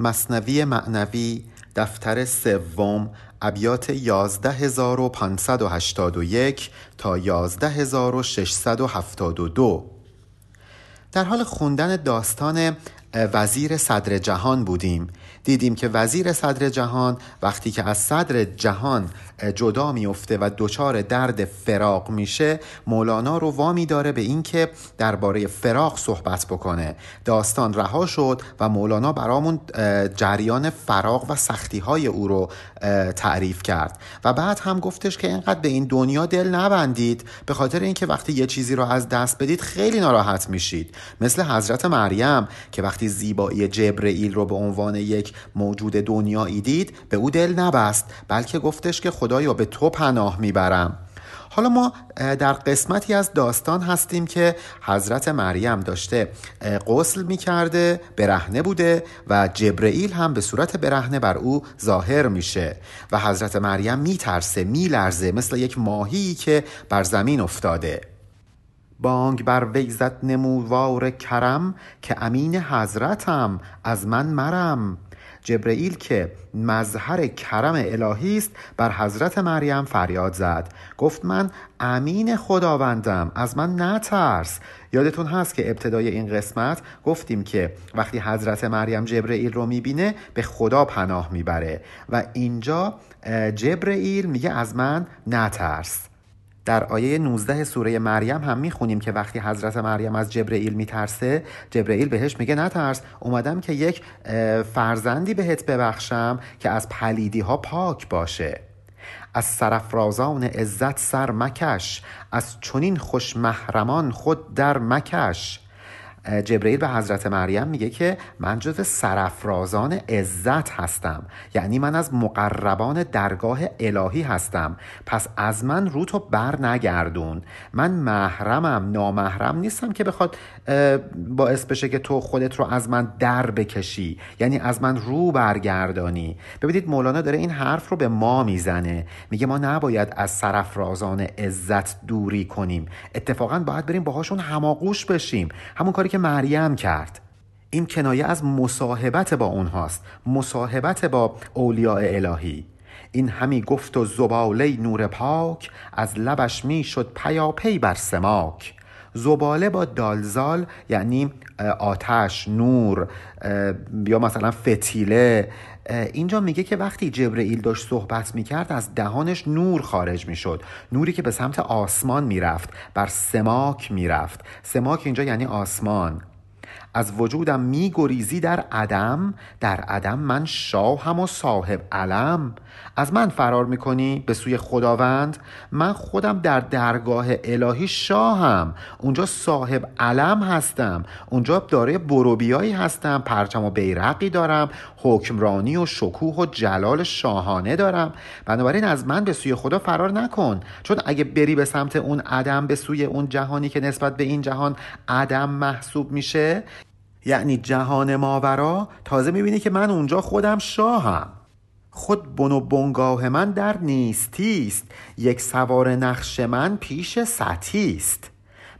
مصنوی معنوی دفتر سوم ابیات 11581 تا 11672 در حال خوندن داستان وزیر صدر جهان بودیم. دیدیم که وزیر صدر جهان وقتی که از صدر جهان جدا میفته و دچار درد فراق میشه مولانا رو وامی داره به اینکه درباره فراق صحبت بکنه. داستان رها شد و مولانا برامون جریان فراق و سختی های او رو تعریف کرد. و بعد هم گفتش که اینقدر به این دنیا دل نبندید به خاطر اینکه وقتی یه چیزی رو از دست بدید خیلی ناراحت میشید. مثل حضرت مریم که وقتی زیبایی جبرئیل رو به عنوان یک موجود دنیایی دید به او دل نبست بلکه گفتش که خدایا به تو پناه می‌برم. حالا ما در قسمتی از داستان هستیم که حضرت مریم داشته غسل می‌کرده برهنه بوده و جبرئیل هم به صورت برهنه بر او ظاهر میشه و حضرت مریم میترسه میلرزه مثل یک ماهی که بر زمین افتاده. بانگ بر ویزت نمووار کرم که امین حضرتم از من مرم. جبرئیل که مظهر کرم الهی است بر حضرت مریم فریاد زد. گفت من امین خداوندم از من نترس. یادتون هست که ابتدای این قسمت گفتیم که وقتی حضرت مریم جبرئیل رو می‌بینه به خدا پناه می‌بره. و اینجا جبرئیل میگه از من نترس. در آیه 19 سوره مریم هم می‌خونیم که وقتی حضرت مریم از جبرئیل میترسه جبرئیل بهش میگه نترس. اومدم که یک فرزندی بهت ببخشم که از پلیدی ها پاک باشه. از سرفرازان عزت سر مکش از چنین خوش محرمان خود در مکش. جبرئیل به حضرت مریم میگه که من جز سرفرازان عزت هستم. یعنی من از مقربان درگاه الهی هستم. پس از من رو تو بر نگردون. من محرمم نامحرم نیستم که بخواد باعث بشه که تو خودت رو از من در بکشی. یعنی از من رو برگردانی. ببینید مولانا داره این حرف رو به ما می‌زنه. میگه ما نباید از سرفرازان عزت دوری کنیم. اتفاقا باید بریم باهاشون هماغوش بشیم. همون کاری که مریم کرد. این کنایه از مصاحبت با اونهاست. مصاحبت با اولیاء الهی. این همی گفت و زباله نور پاک از لبش می شد پیاپی بر سماک. زباله با دالزال یعنی آتش نور یا مثلا فتیله اینجا میگه که وقتی جبرئیل داشت صحبت می‌کرد از دهانش نور خارج می‌شد. نوری که به سمت آسمان می‌رفت بر سماک می‌رفت. سماک اینجا یعنی آسمان. از وجودم میگریزی در عدم. در عدم من شاهم و صاحب علم. از من فرار می‌کنی به سوی خداوند؟ من خودم در درگاه الهی شاهم. اونجا صاحب علم هستم. اونجا داره بروبیایی هستم. پرچم و بیرقی دارم. حکمرانی و شکوه و جلال شاهانه دارم. بنابراین از من به سوی خدا فرار نکن. چون اگه بری به سمت اون عدم به سوی اون جهانی که نسبت به این جهان عدم محسوب میشه یعنی جهان ماورا تازه می‌بینی که من اونجا خودم شاهم. خود بن و بنگاه من در نیستیست یک سوار نقش من پیش سطیست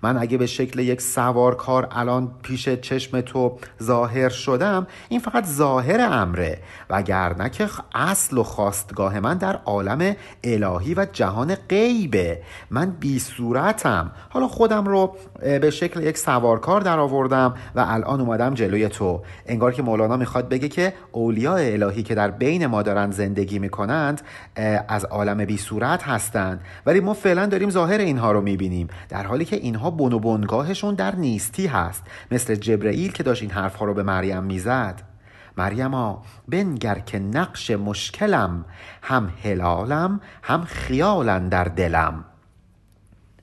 من اگه به شکل یک سوارکار الان پیش چشم تو ظاهر شدم این فقط ظاهر امره. وگرنه که اصل و خواستگاه من در عالم الهی و جهان غیبه. من بی صورتم. حالا خودم رو به شکل یک سوارکار در آوردم و الان اومدم جلوی تو. انگار که مولانا می‌خواد بگه که اولیاء الهی که در بین ما دارن زندگی می‌کنند از عالم بی صورت هستند. ولی ما فعلا داریم ظاهر اینها رو می‌بینیم. در حالی که اینها بن و بنگاهشون در نیستی هست مثل جبرئیل که داشت این حرفها رو به مریم می‌زد. مریما بنگر که نقش مشکلم هم هلالم هم خیالن در دلم.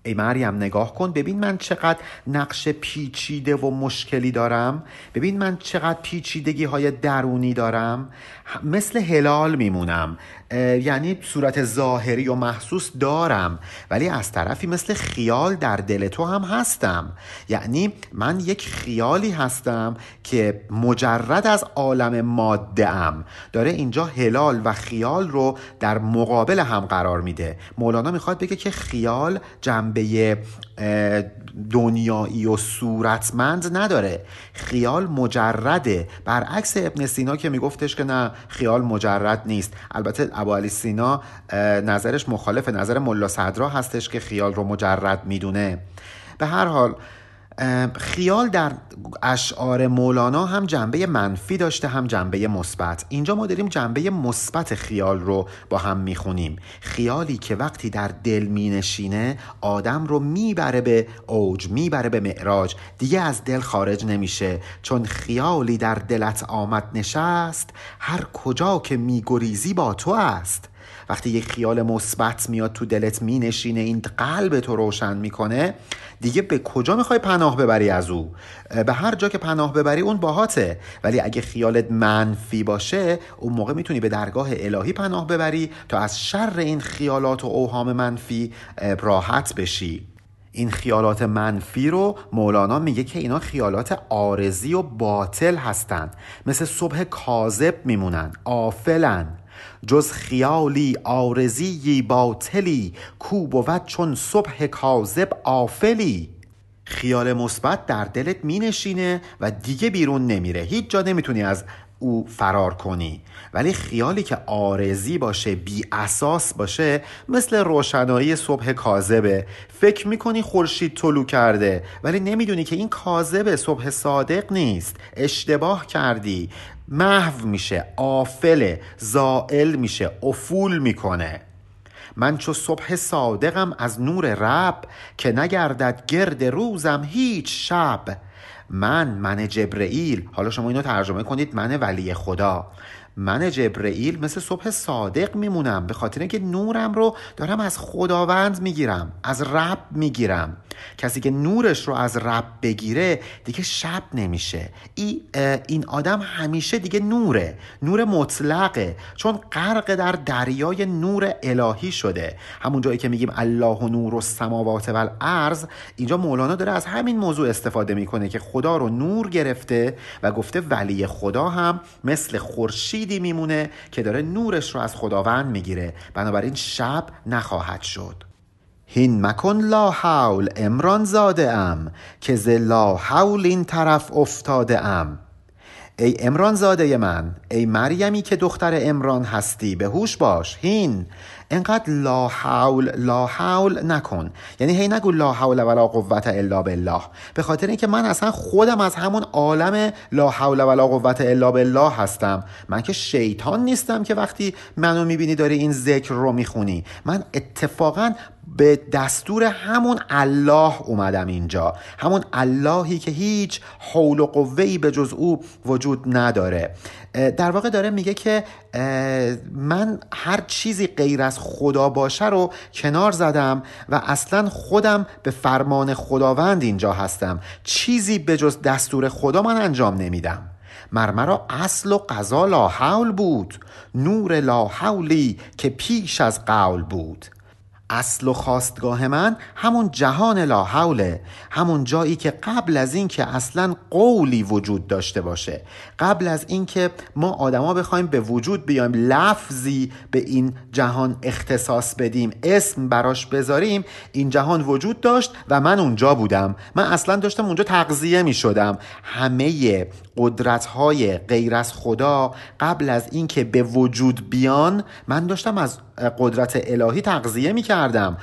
ای مریم نگاه کن ببین من چقدر نقش پیچیده و مشکلی دارم. ببین من چقدر پیچیدگی های درونی دارم. مثل هلال میمونم. یعنی صورت ظاهری و محسوس دارم. ولی از طرفی مثل خیال در دل تو هم هستم. یعنی من یک خیالی هستم که مجرد از عالم ماده ام داره اینجا هلال و خیال رو در مقابل هم قرار میده. مولانا می‌خواد بگه که خیال جنبه دنیایی و صورتمند نداره. خیال مجرده. برعکس ابن سینا که میگفتش که نه خیال مجرد نیست. البته ابو علی سینا نظرش مخالف نظر ملا صدرا هستش که خیال رو مجرد می‌دونه. به هر حال خیال در اشعار مولانا هم جنبه منفی داشته هم جنبه مثبت. اینجا ما داریم جنبه مثبت خیال رو با هم می‌خونیم. خیالی که وقتی در دل مینشینه آدم رو می‌بره به اوج می‌بره به معراج. دیگه از دل خارج نمیشه. چون خیالی در دلت آمد نشست هر کجا که میگریزی با تو است. وقتی یک خیال مثبت میاد تو دلت مینشینه این قلب تو روشن می‌کنه دیگه به کجا می‌خوای پناه ببری از او؟ به هر جا که پناه ببری اون باهاته. ولی اگه خیالت منفی باشه اون موقع می‌تونی به درگاه الهی پناه ببری تا از شر این خیالات و اوهام منفی راحت بشی. این خیالات منفی رو مولانا میگه که اینا خیالات آرزی و باطل هستند مثل صبح کاذب میمونن آفلن. جز خیالی آرزی باطلی کو بود چون صبح کاذب آفلی؟ خیال مثبت در دلت مینشینه و دیگه بیرون نمیره. هیچ جا نمی‌تونی از او فرار کنی. ولی خیالی که آرزی باشه بی اساس باشه مثل روشنایی صبح کاذبه. فکر می‌کنی خورشید طلو کرده ولی نمی‌دونی که این کاذبه صبح صادق نیست. اشتباه کردی. محو میشه آفله زائل میشه افول می‌کنه. من چو صبح صادقم از نور رب که نگردد گرد روزم هیچ شب. من من جبرئیل. حالا شما اینو ترجمه کنید من ولی خدا. من جبرئیل مثل صبح صادق میمونم به خاطر اینکه نورم رو دارم از خداوند می‌گیرم از رب می‌گیرم. کسی که نورش رو از رب بگیره دیگه شب نمیشه. ای این آدم همیشه دیگه نوره نور مطلقه چون غرق در دریای نور الهی شده. همون جایی که میگیم الله و نور و سماوات و الارض اینجا مولانا داره از همین موضوع استفاده می‌کنه که خدا رو نور گرفته و گفته ولی خدا هم مثل خورشیدی میمونه که داره نورش رو از خداوند می‌گیره. بنابراین شب نخواهد شد. هین مکن لا حول امران زاده ام که ز لا حول این طرف افتاده ام. ای امران زاده من ای مریمی که دختر امران هستی به هوش باش هین. انقدر لا حول لا حول نکن. یعنی هی نگو لا حول ولا قوت الا بالله. به خاطر اینکه من اصلا خودم از همون عالم لا حول ولا قوت الا بالله هستم. من که شیطان نیستم که وقتی منو می‌بینی داری این ذکر رو می‌خونی. من اتفاقا به دستور همون الله اومدم اینجا. همون اللهی که هیچ حول و قوهی به جز او وجود نداره. در واقع داره میگه که من هر چیزی غیر از خدا باشه رو کنار زدم و اصلا خودم به فرمان خداوند اینجا هستم. چیزی به جز دستور خدا من انجام نمیدم. مرمرا اصل و قضا لا حول بود. نور لا حولی که پیش از قول بود. اصل و خواستگاه من همون جهان لا حوله همون جایی که قبل از اینکه اصلا قولی وجود داشته باشه قبل از اینکه ما آدما بخوایم به وجود بیایم لفظی به این جهان اختصاص بدیم اسم براش بذاریم این جهان وجود داشت و من اونجا بودم. من اصلا داشتم اونجا تغذیه می شدم همه قدرت های غیر از خدا قبل از اینکه به وجود بیان من داشتم از قدرت الهی تغذیه می کردم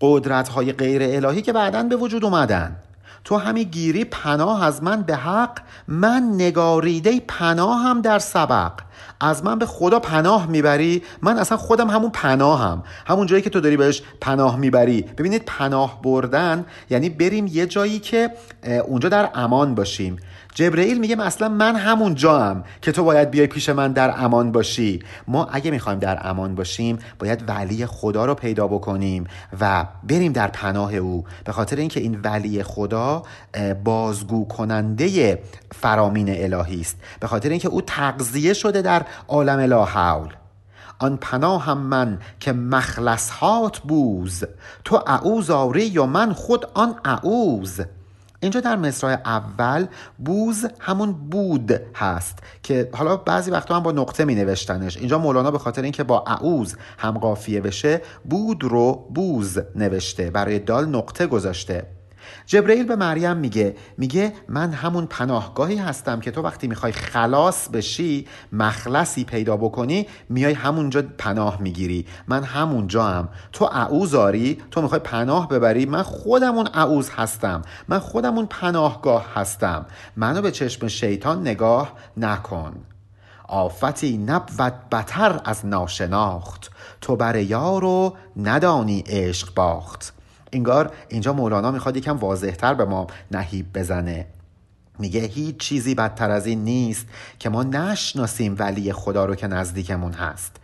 قدرت های غیر الهی که بعدا به وجود اومدن. تو همی گیری پناه از من به حق من نگاریده پناه هم در سبق. از من به خدا پناه می‌بری؟ من اصلا خودم همون پناهم. همون جایی که تو داری بهش پناه می‌بری. ببینید پناه بردن یعنی بریم یه جایی که اونجا در امان باشیم. جبرئیل میگه اصلا من همون جام که تو باید بیای پیش من در امان باشی. ما اگه می‌خوایم در امان باشیم باید ولی خدا رو پیدا بکنیم و بریم در پناه او. به خاطر اینکه این ولی خدا بازگو کننده فرامین الهی است. به خاطر اینکه او تغذیه شده در عالم لا حول آن پناهم من که مخلص هات بوز. تو اعوز آری و من خود آن اعوز اینجا در مصرع اول بوز همون بود هست که حالا بعضی وقتا هم با نقطه می نوشتنش. اینجا مولانا به خاطر اینکه با اعوز هم قافیه بشه بود رو بوز نوشته برای دال نقطه گذاشته. جبرئیل به مریم میگه میگه من همون پناهگاهی هستم که تو وقتی می‌خوای خلاص بشی مخلصی پیدا بکنی میای همونجا پناه می‌گیری. من همونجا هم تو اعوزاری تو می‌خوای پناه ببری. من خودمون اعوز هستم. من خودمون پناهگاه هستم. منو به چشم شیطان نگاه نکن. آفتی نبود بتر از ناشناخت. تو بر یارو ندانی عشق باخت. انگار اینجا مولانا می‌خواد یکم واضحتر به ما نهیب بزنه. میگه هیچ چیزی بدتر از این نیست که ما نشناسیم ولی خدا رو که نزدیکمون هست.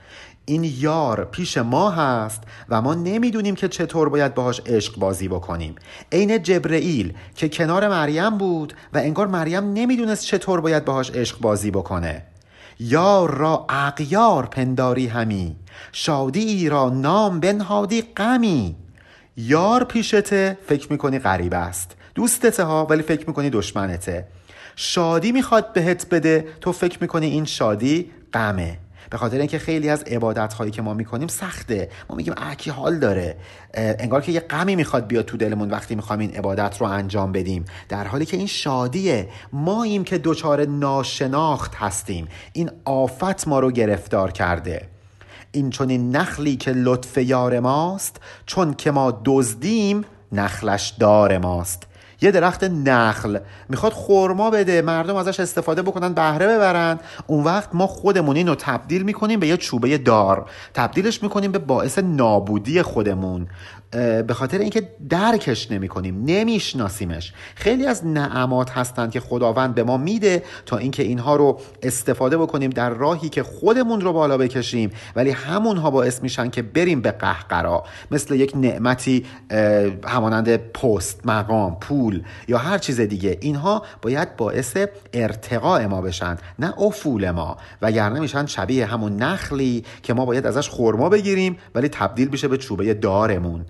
این یار پیش ما هست و ما نمی‌دونیم که چطور باید باهاش عشق بازی بکنیم. عین جبرئیل که کنار مریم بود و انگار مریم نمی‌دونست چطور باید باهاش عشق بازی بکنه. یار را اغیار پنداری همی شادی را نام بنهادی غمی. یار پیشته فکر می‌کنی غریب است. دوستته ها ولی فکر می‌کنی دشمنته. شادی می‌خواد بهت بده تو فکر می‌کنی این شادی غمه. به خاطر اینکه خیلی از عبادت هایی که ما می‌کنیم سخته. ما میگیم اکی حال داره؟ انگار که یه غمی می‌خواد بیاد تو دلمون وقتی می‌خوایم این عبادت رو انجام بدیم. در حالی که این شادیه. ما ایم که دچار ناشناخت هستیم. این آفت ما رو گرفتار کرده. این چون نخلی که لطف یار ماست چون که ما دزدیم نخلش دار ماست. یه درخت نخل می‌خواد خورما بده مردم ازش استفاده بکنن بهره ببرن. اون وقت ما خودمون اینو تبدیل می‌کنیم به یه چوبه دار. تبدیلش می‌کنیم به باعث نابودی خودمون. به خاطر اینکه درکش نمی کنیم نمیشناسیمش. خیلی از نعمات هستند که خداوند به ما میده تا اینکه اینها رو استفاده بکنیم در راهی که خودمون رو بالا بکشیم ولی همونها باعث میشن که بریم به قهقرا. مثل یک نعمتی همانند پست مقام پول یا هر چیز دیگه. اینها باید باعث ارتقاء ما بشن نه افول ما. وگرنه میشن شبیه همون نخلی که ما باید ازش خورما بگیریم ولی تبدیل بشه به چوبه دارمون.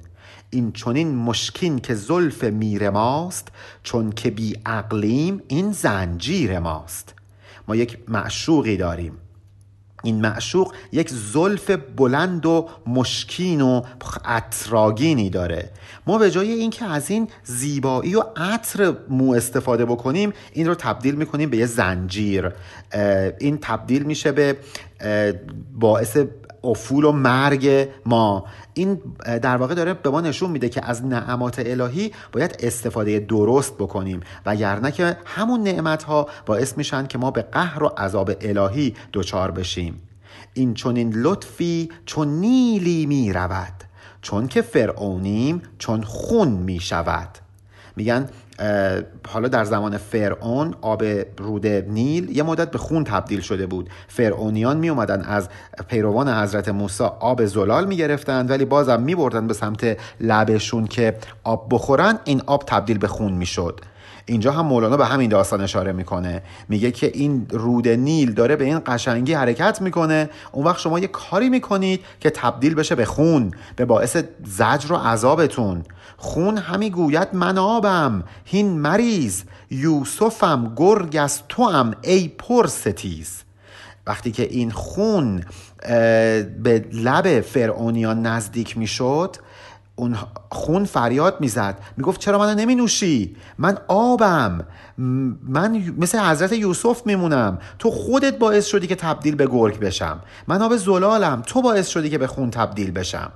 این چونین مشکین که زلف میر ماست چون که بی عقلیم این زنجیر ماست. ما یک معشوقی داریم. این معشوق یک زلف بلند و مشکین و عطراگینی داره. ما به جای اینکه از این زیبایی و عطر مو استفاده بکنیم این رو تبدیل می‌کنیم به یه زنجیر. این تبدیل میشه به باعث افول و مرگ ما. این در واقع داره به ما نشون میده که از نعمات الهی باید استفاده درست بکنیم. و یرنه که همون نعمت ها باعث میشن که ما به قهر و عذاب الهی دچار بشیم. این چون این لطفی چون نیلی می رود چون که فرعونیم چون خون می شود میگن حالا در زمان فرعون آب رود نیل یه مدت به خون تبدیل شده بود. فرعونیان می اومدن از پیروان حضرت موسی آب زلال می گرفتن ولی بازم می بردن به سمت لبشون که آب بخورن این آب تبدیل به خون می شد. اینجا هم مولانا به همین داستان اشاره می‌کنه. میگه که این رود نیل داره به این قشنگی حرکت می‌کنه. اون وقت شما یه کاری می‌کنید که تبدیل بشه به خون به باعث زجر و عذابتون. خون همی گوید من آبم هین مریض یوسفم گرگ از هم ای پر ستیز. وقتی که این خون به لب فرعونیان نزدیک می‌شد اون خون فریاد می‌زد. می‌گفت چرا منو نمی نوشی من آبم. من مثل حضرت یوسف میمونم. تو خودت باعث شدی که تبدیل به گرگ بشم. من آب زلالم. تو باعث شدی که به خون تبدیل بشم.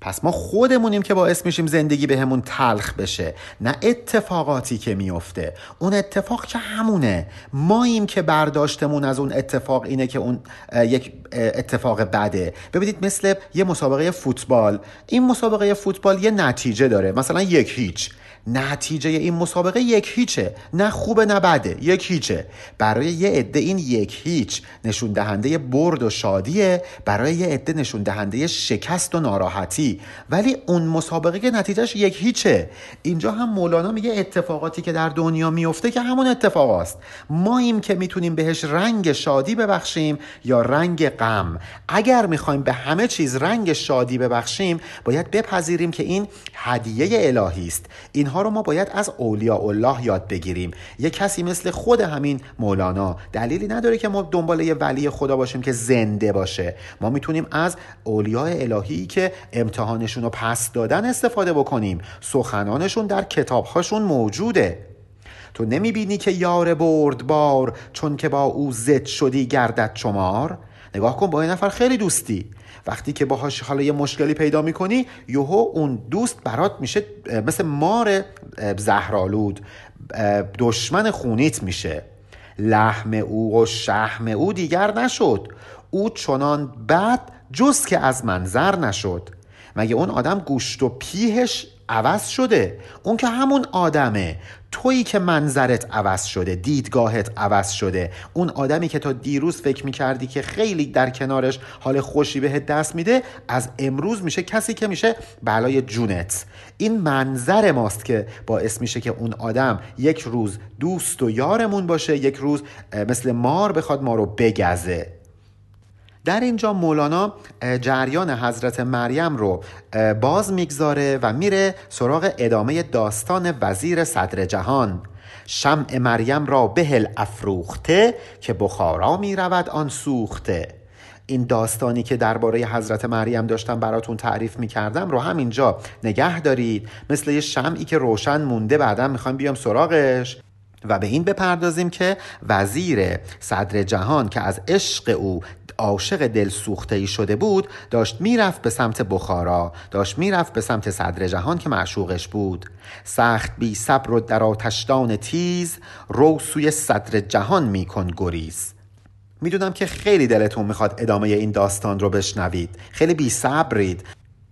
پس ما خودمونیم که باعث میشیم زندگی بهمون به تلخ بشه نه اتفاقاتی که میفته. اون اتفاق که همونه. ماییم که برداشتمون از اون اتفاق اینه که اون یک اتفاق بده. ببینید مثل یه مسابقه فوتبال. این مسابقه فوتبال یه نتیجه داره. مثلا یک هیچ. نتیجه این مسابقه یک هیچه. نه خوبه نه بده. یک هیچه. برای یه عده این یک هیچ نشون دهنده برد و شادیه. برای یه عده نشون دهنده شکست و ناراحتی. ولی اون مسابقه که نتیجهش یک هیچه. اینجا هم مولانا میگه اتفاقاتی که در دنیا میفته که همون اتفاق است ما ایم که می‌تونیم بهش رنگ شادی ببخشیم یا رنگ غم. اگر می‌خوایم به همه چیز رنگ شادی ببخشیم باید بپذیریم که این هدیه الهی است. این رو ما باید از اولیاء الله یاد بگیریم. یه کسی مثل خود همین مولانا دلیلی نداره که ما دنبال یه ولی خدا باشیم که زنده باشه. ما می‌تونیم از اولیاء الهی که امتحانشون رو پس دادن استفاده بکنیم. سخنانشون در کتابهاشون موجوده. تو نمی‌بینی که یار برد بار چون که با او زد شدی گردد چمار نگاه کن با این نفر خیلی دوستی. وقتی که باهاش حالا یه مشکلی پیدا می‌کنی یهو اون دوست برات میشه مثل مار زهرالود دشمن خونیت میشه. لحم او و شحم او دیگر نشد. او چنان بد جز که از منظر نشد. مگه اون آدم گوشت و پیهش عوض شده. اون که همون آدمه. تویی که منظرت عوض شده دیدگاهت عوض شده. اون آدمی که تا دیروز فکر می‌کردی که خیلی در کنارش حال خوشی بهت دست میده از امروز میشه کسی که میشه بلای جونت. این منظر ماست که باعث میشه که اون آدم یک روز دوست و یارمون باشه یک روز مثل مار بخواد ما رو بگزه. در اینجا مولانا جریان حضرت مریم رو باز می‌گذاره و میره سراغ ادامه داستان وزیر صدر جهان. شمع مریم را بهل افروخته که بخارا می رود آن سوخته. این داستانی که درباره حضرت مریم داشتم براتون تعریف می‌کردم رو همینجا نگه دارید. مثل یه شمعی که روشن مونده بعدا می‌خوایم بیام سراغش. و به این بپردازیم که وزیر صدر جهان که از عشق او عاشق دل سوخته ای شده بود داشت می‌رفت به سمت بخارا داشت می‌رفت به سمت صدر جهان که معشوقش بود. سخت بی صبر و در آتشدان تیز رو سوی صدر جهان میکن گریز. می‌دونم که خیلی دلتون می‌خواد ادامه این داستان رو بشنوید. خیلی بی صبرید.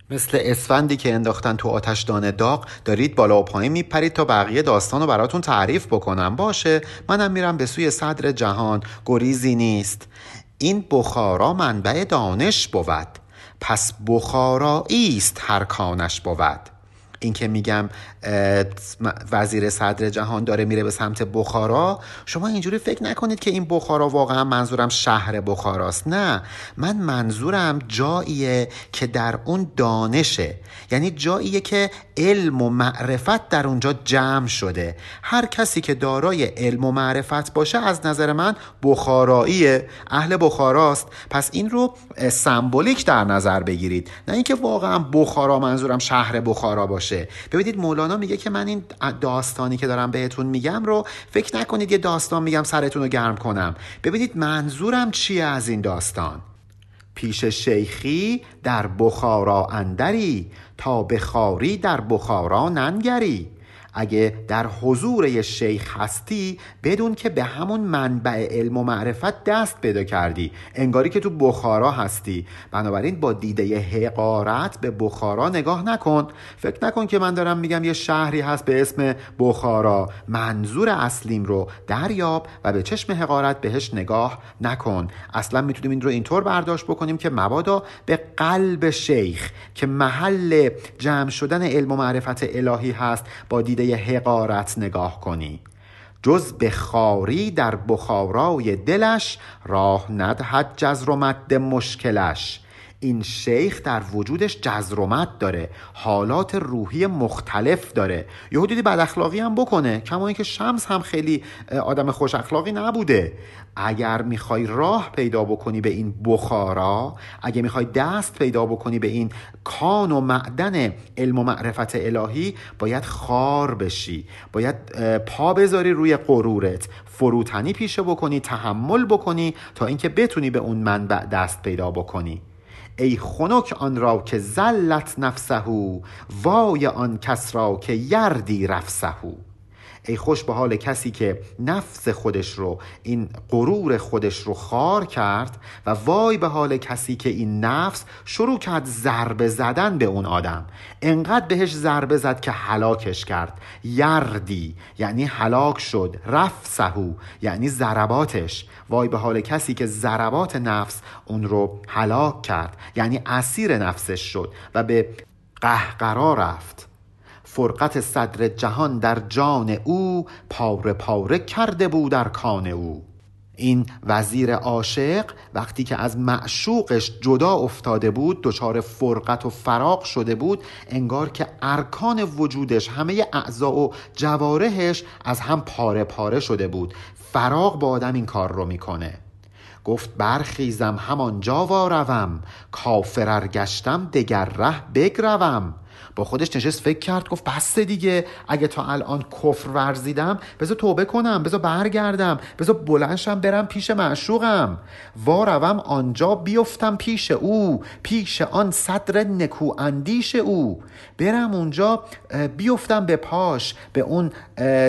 مثل اسفندی که انداختن تو آتشدان داغ دارید بالا و پایین میپرید تا بقیه داستان رو براتون تعریف بکنم. باشه منم میرم به سوی صدر جهان. گریزی نیست. این بخارا منبع دانش بود پس بخارایی است هر کانش بود. این که میگم وزیر صدر جهان داره میره به سمت بخارا. شما اینجوری فکر نکنید که این بخارا واقعا منظورم شهر بخاراست. نه من منظورم جاییه که در اون دانشه. یعنی جاییه که علم و معرفت در اونجا جمع شده. هر کسی که دارای علم و معرفت باشه از نظر من بخاراییه اهل بخاراست. پس این رو سمبولیک در نظر بگیرید. نه اینکه واقعا بخارا منظورم شهر بخارا باشه. ببینید مولانا میگه که من این داستانی که دارم بهتون میگم رو فکر نکنید یه داستان میگم سرتون رو گرم کنم. ببینید منظورم چیه از این داستان؟ پیش شیخی در بخارا اندری تا بخاری در بخارا ننگری. اگه در حضور شیخ هستی بدون که به همون منبع علم و معرفت دست پیدا کردی. انگاری که تو بخارا هستی. بنابراین با دیده حقارت به بخارا نگاه نکن. فکر نکن که من دارم میگم یه شهری هست به اسم بخارا. منظور اصلیم رو دریاب و به چشم حقارت بهش نگاه نکن. اصلا می‌تونیم این رو اینطور برداشت بکنیم که مبادا به قلب شیخ که محل جمع شدن علم و معرفت الهی هست با دیده حقارت نگاه کنی. جز به خاری در بخارای دلش راه ندهد جزر و مد مشکلش. این شیخ در وجودش جزرومت داره حالات روحی مختلف داره. یه حدودی بد اخلاقی هم بکنه کما اینکه شمس هم خیلی آدم خوش اخلاقی نبوده. اگر می‌خوای راه پیدا بکنی به این بخارا اگر می‌خوای دست پیدا بکنی به این کان و معدن علم و معرفت الهی باید خار بشی. باید پا بذاری روی غرورت. فروتنی پیشه بکنی تحمل بکنی تا اینکه بتونی به اون منبع دست پیدا بکنی. ای خنک آن را که زلت نفسهو وای آن کس را که یردی رفسهو ای خوش به حال کسی که نفس خودش رو این غرور خودش رو خار کرد و وای به حال کسی که این نفس شروع کرد ضربه زدن به اون آدم. انقدر بهش ضربه زد که هلاکش کرد. یردی یعنی هلاک شد. رفسهو یعنی ضرباتش. وای به حال کسی که ضربات نفس اون رو هلاک کرد یعنی اسیر نفسش شد و به قهقرا رفت. فرقت صدر جهان در جان او پاره پاره کرده بود در کان او. این وزیر عاشق وقتی که از معشوقش جدا افتاده بود دچار فرقت و فراق شده بود انگار که ارکان وجودش همه اعضا و جوارحش از هم پاره پاره شده بود. فراق با آدم این کار رو می‌کنه. گفت برخیزم همانجا واروم. کافر گشتم دگر ره بگروم. با خودش نشست فکر کرد گفت بسته دیگه. اگه تا الان کفر ورزیدم بذار توبه کنم بذار برگردم بذار بلنشم برم پیش معشوقم. واروم آنجا بیفتم پیش او پیش آن صدر نکو اندیش او. برم اونجا بیفتم به پاش به اون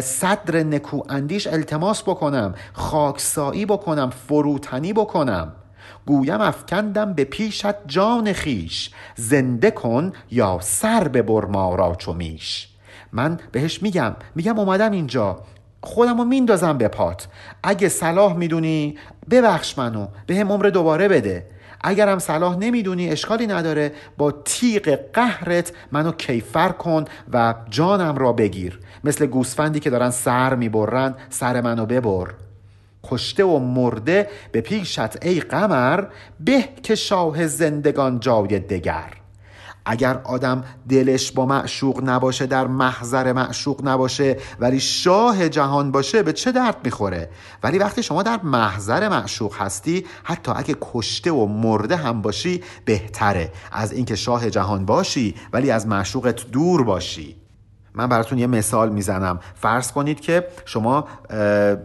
صدر نکو اندیش التماس بکنم خاکسایی بکنم فروتنی بکنم. گویم افکندم به پیشت جان خیش زنده کن یا سر به برما را چو میش. من بهش میگم میگم اومدم اینجا خودمو میندازم به پات. اگه صلاح می‌دونی ببخش منو به هم عمر دوباره بده. اگرم صلاح نمی‌دونی اشکالی نداره با تیغ قهرت منو کیفر کن و جانم را بگیر. مثل گوسفندی که دارن سر می‌برن سر منو ببر. کشته و مرده به پیشت ای قمر به که شاه زندگان جای دگر. اگر آدم دلش با معشوق نباشه در محضر معشوق نباشه ولی شاه جهان باشه به چه درد می‌خوره؟ ولی وقتی شما در محضر معشوق هستی حتی اگه کشته و مرده هم باشی بهتره. از اینکه شاه جهان باشی ولی از معشوقت دور باشی. من براتون یه مثال می‌زنم. فرض کنید که شما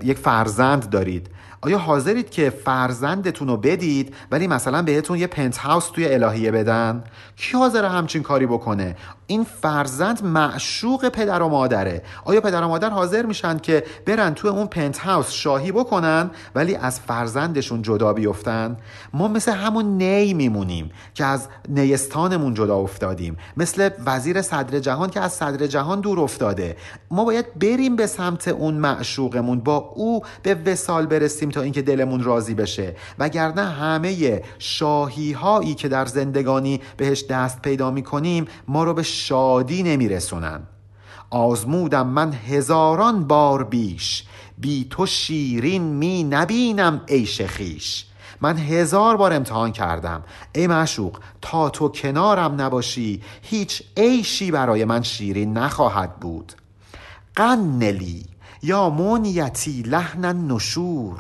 یک فرزند دارید. آیا حاضرید که فرزندتون رو بدید ولی مثلا بهتون یه پنت هاوس توی الهیه بدن؟ کی حاضر همچین کاری بکنه؟ این فرزند معشوق پدر و مادره. آیا پدر و مادر حاضر میشن که برن توی اون پنت هاوس شاهی بکنن ولی از فرزندشون جدا بیفتن؟ ما مثل همون نی میمونیم که از نیستانمون جدا افتادیم. مثل وزیر صدر جهان که از صدر جهان دور افتاده. ما باید بریم به سمت اون معشوقمون. با او به وسال برسیم تا اینکه دلمون راضی بشه. وگرنه همه شاهی هایی که در زندگانی بهش دست پیدا می‌کنیم ما رو به شادی نمیرسونن. آزمودم من هزاران بار بیش. بی تو شیرین می نبینم عیش خیش من هزار بار امتحان کردم. ای معشوق تا تو کنارم نباشی هیچ عیشی برای من شیرین نخواهد بود. قنلی یا مونیتی لحن نشور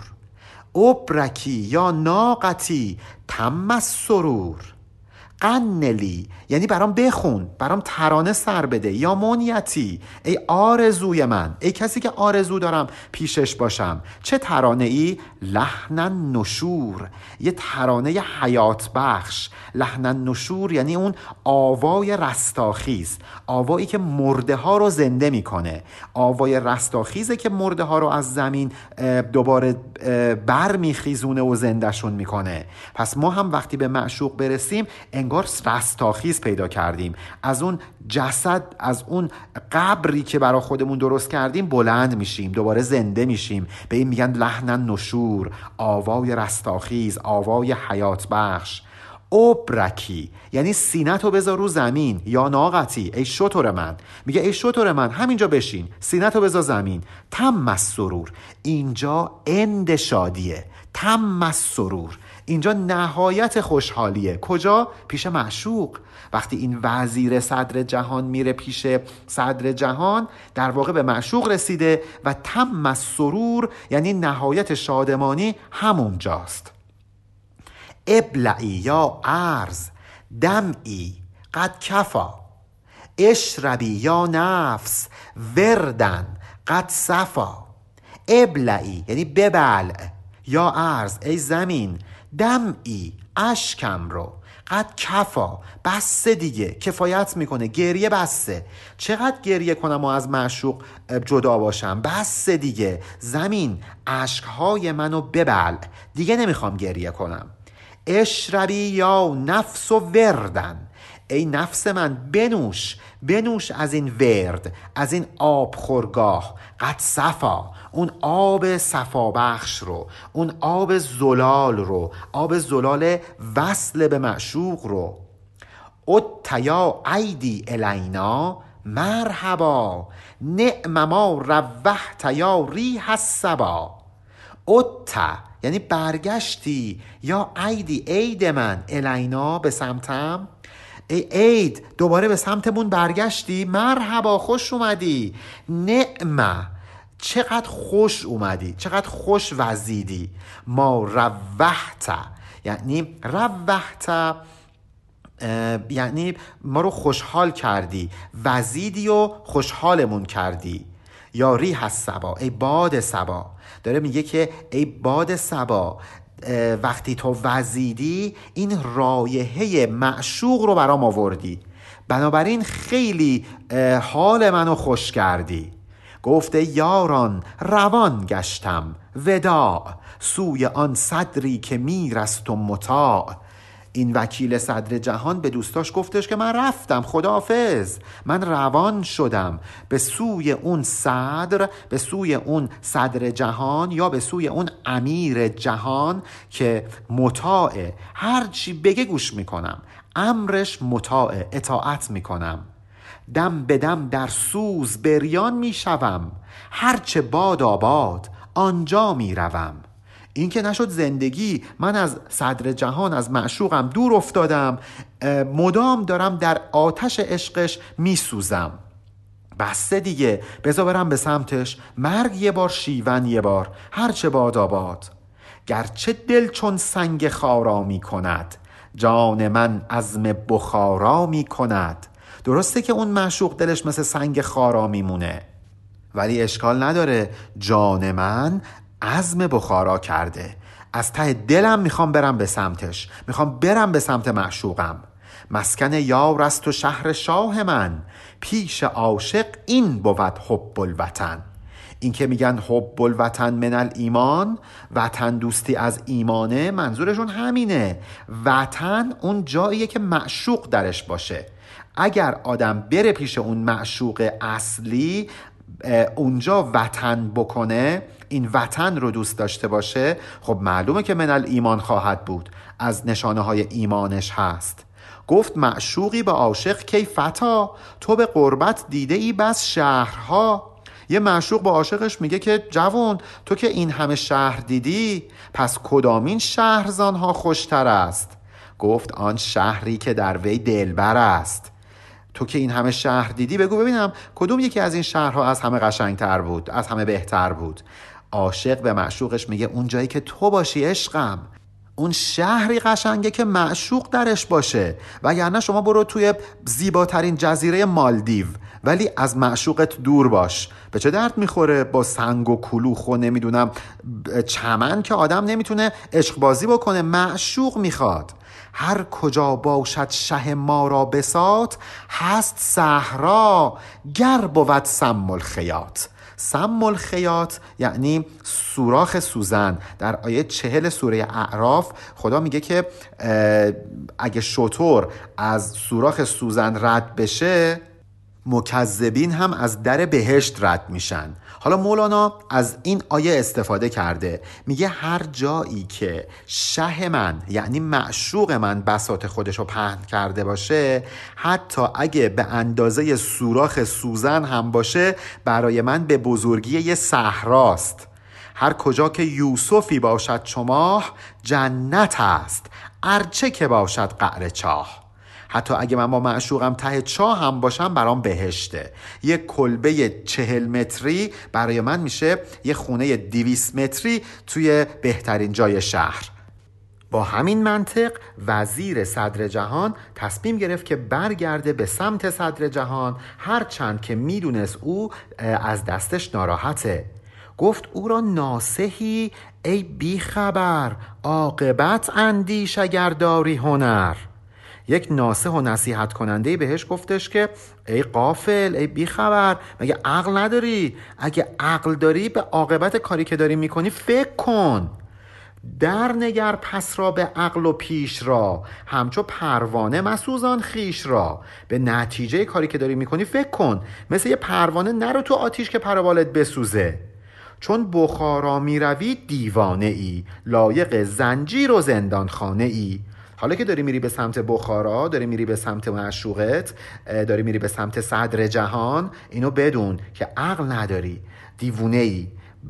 ابرکی یا ناقتی تم سرور قنلی یعنی برام بخون برام ترانه سر بده. یا مونیتی ای آرزوی من ای کسی که آرزو دارم پیشش باشم. چه ترانه ای لحن نشور یه ترانه حیات بخش. لحن نشور یعنی اون آوای رستاخیز آوایی که مرده ها رو زنده می‌کنه. آوای رستاخیزه که مرده ها رو از زمین دوباره بر میخیزونه و زندهشون می‌کنه. پس ما هم وقتی به معشوق برسیم رستاخیز پیدا کردیم. از اون جسد از اون قبری که برای خودمون درست کردیم بلند میشیم دوباره زنده میشیم. به این میگن لحن النشور آوای رستاخیز آوای حیات بخش. ابرکی یعنی سینت رو بذار رو زمین. یا ناقتی ای شتر من. میگه ای شتر من همینجا بشین. سینت رو بذار زمین. تم السرور. اینجا end شادیه. تم سرور. اینجا نهایت خوشحالیه. کجا? پیش معشوق. وقتی این وزیر صدر جهان میره پیش صدر جهان در واقع به معشوق رسیده و تم سرور یعنی نهایت شادمانی همونجاست. ابلعی یا ارز دمعی قد کفا. اشربی یا نفس وردن قد صفا. ابلعی یعنی ببلع یا ارز ای زمین دمعی اشکم رو. قد کفا بسته دیگه. کفایت می‌کنه. گریه بسته چقدر گریه کنم و از معشوق جدا باشم؟ بسته دیگه. زمین اشکهای منو ببل. دیگه نمی‌خوام گریه کنم. اشربی یا نفس و وردن. ای نفس من بنوش. بنوش از این ورد از این آب خورگاه قد صفا. اون آب صفا بخش رو اون آب زلال رو آب زلال وصل به معشوق رو. اتیا عیدی الینا مرحبا نعم ما روحت یا ریح السبا ات یعنی برگشتی. یا عیدی عید من الینا به سمتم. ای عید دوباره به سمتمون برگشتی. مرحبا خوش اومدی. نعمه چقدر خوش اومدی چقدر خوش وزیدی. ما روحت یعنی روحت یعنی ما رو خوشحال کردی وزیدی و خوشحالمون کردی. یا ریح سبا ای باد سبا داره میگه که ای باد سبا وقتی تو وزیدی این رایحه معشوق رو برام آوردی. بنابراین خیلی حال منو خوش کردی. گفته یاران روان گشتم وداع. سوی آن صدری که میرست و مطاع. این وکیل صدر جهان به دوستاش گفتش که من رفتم خدافز من روان شدم. به سوی اون صدر به سوی اون صدر جهان یا به سوی اون امیر جهان که مطاعه هرچی بگه گوش می‌کنم. امرش مطاعه اطاعت می‌کنم. دم به دم در سوز بریان می‌شوم هرچه باد آباد آنجا می‌روم این که نشد زندگی من از صدر جهان از معشوقم دور افتادم. مدام دارم در آتش عشقش میسوزم بسته دیگه بزا برم به سمتش. مرگ یه بار شیون یه بار. هرچه باد آباد. گرچه دل چون سنگ خارا می کند جان من عزم بخارا می کند. درسته که اون معشوق دلش مثل سنگ خارا میمونه ولی اشکال نداره. جان من عزم بخارا کرده. از ته دلم می‌خوام برم به سمتش. می‌خوام برم به سمت معشوقم. مسکن یار است و شهر شاه من. پیش عاشق این بود حب الوطن. این که میگن حب الوطن من ایمان وطن دوستی از ایمانه منظورشون همینه. وطن اون جاییه که معشوق درش باشه. اگر آدم بره پیش اون معشوق اصلی اونجا وطن بکنه این وطن رو دوست داشته باشه خب معلومه که من ایمان خواهد بود. از نشانه های ایمانش هست. گفت معشوقی به عاشق کی فتا تو به قربت دیده ای بس شهرها. یه معشوق با عاشقش میگه که جوان تو که این همه شهر دیدی پس کدامین شهرزانها خوشتر است؟ گفت آن شهری که در وی دلبر است. تو که این همه شهر دیدی بگو ببینم کدوم یکی از این شهرها از همه قشنگتر بود از همه بهتر بود. عاشق به معشوقش میگه اون جایی که تو باشی عشقم. اون شهری قشنگه که معشوق درش باشه. وگرنه شما برو توی زیباترین جزیره مالدیو ولی از معشوقت دور باش. به چه درد می‌خوره با سنگ و کلوخ و نمی‌دونم چمن که آدم نمی‌تونه عشق بازی بکنه معشوق می‌خواد. هر کجا باشد شه ما را بسات هست صحرا گر بود سم الخیات سم الخیات یعنی سوراخ سوزن. در آیه چهل سوره اعراف خدا میگه که اگه شطور از سوراخ سوزن رد بشه مکذبین هم از در بهشت رد میشن. حالا مولانا از این آیه استفاده کرده. میگه هر جایی که شه من یعنی معشوق من بسات خودش رو پهن کرده باشه حتی اگه به اندازه سوراخ سوزن هم باشه برای من به بزرگی یه صحراست. هر کجا که یوسفی باشد چماه جنت است. ارچه که باشد قعر چاه. حتی اگه من با معشوقم ته چاه هم باشم برام بهشته. یه کلبه چهل متری برای من میشه یه خونه دیویس متری توی بهترین جای شهر. با همین منطق وزیر صدر جهان تصمیم گرفت که برگرده به سمت صدر جهان هرچند که می‌دونست او از دستش ناراحته. گفت او را ناسهی ای بیخبر عاقبت اندیش اگر داری هنر. یک ناسه و نصیحت کننده بهش گفتش که ای قافل ای بیخبر مگه عقل نداری؟ اگه عقل داری به عاقبت کاری که داری می‌کنی فکر کن. در نگر پس را به عقل و پیش را همچو پروانه مسوزان خیش را. به نتیجه کاری که داری می‌کنی فکر کن. مثل یه پروانه نرو تو آتیش که پروالت بسوزه. چون بخارا می‌روی دیوانه ای لایق زنجیر و زندان خانه ای حالا که داری میری به سمت بخارا داری میری به سمت معشوقت داری میری به سمت صدر جهان اینو بدون که عقل نداری دیوونه ای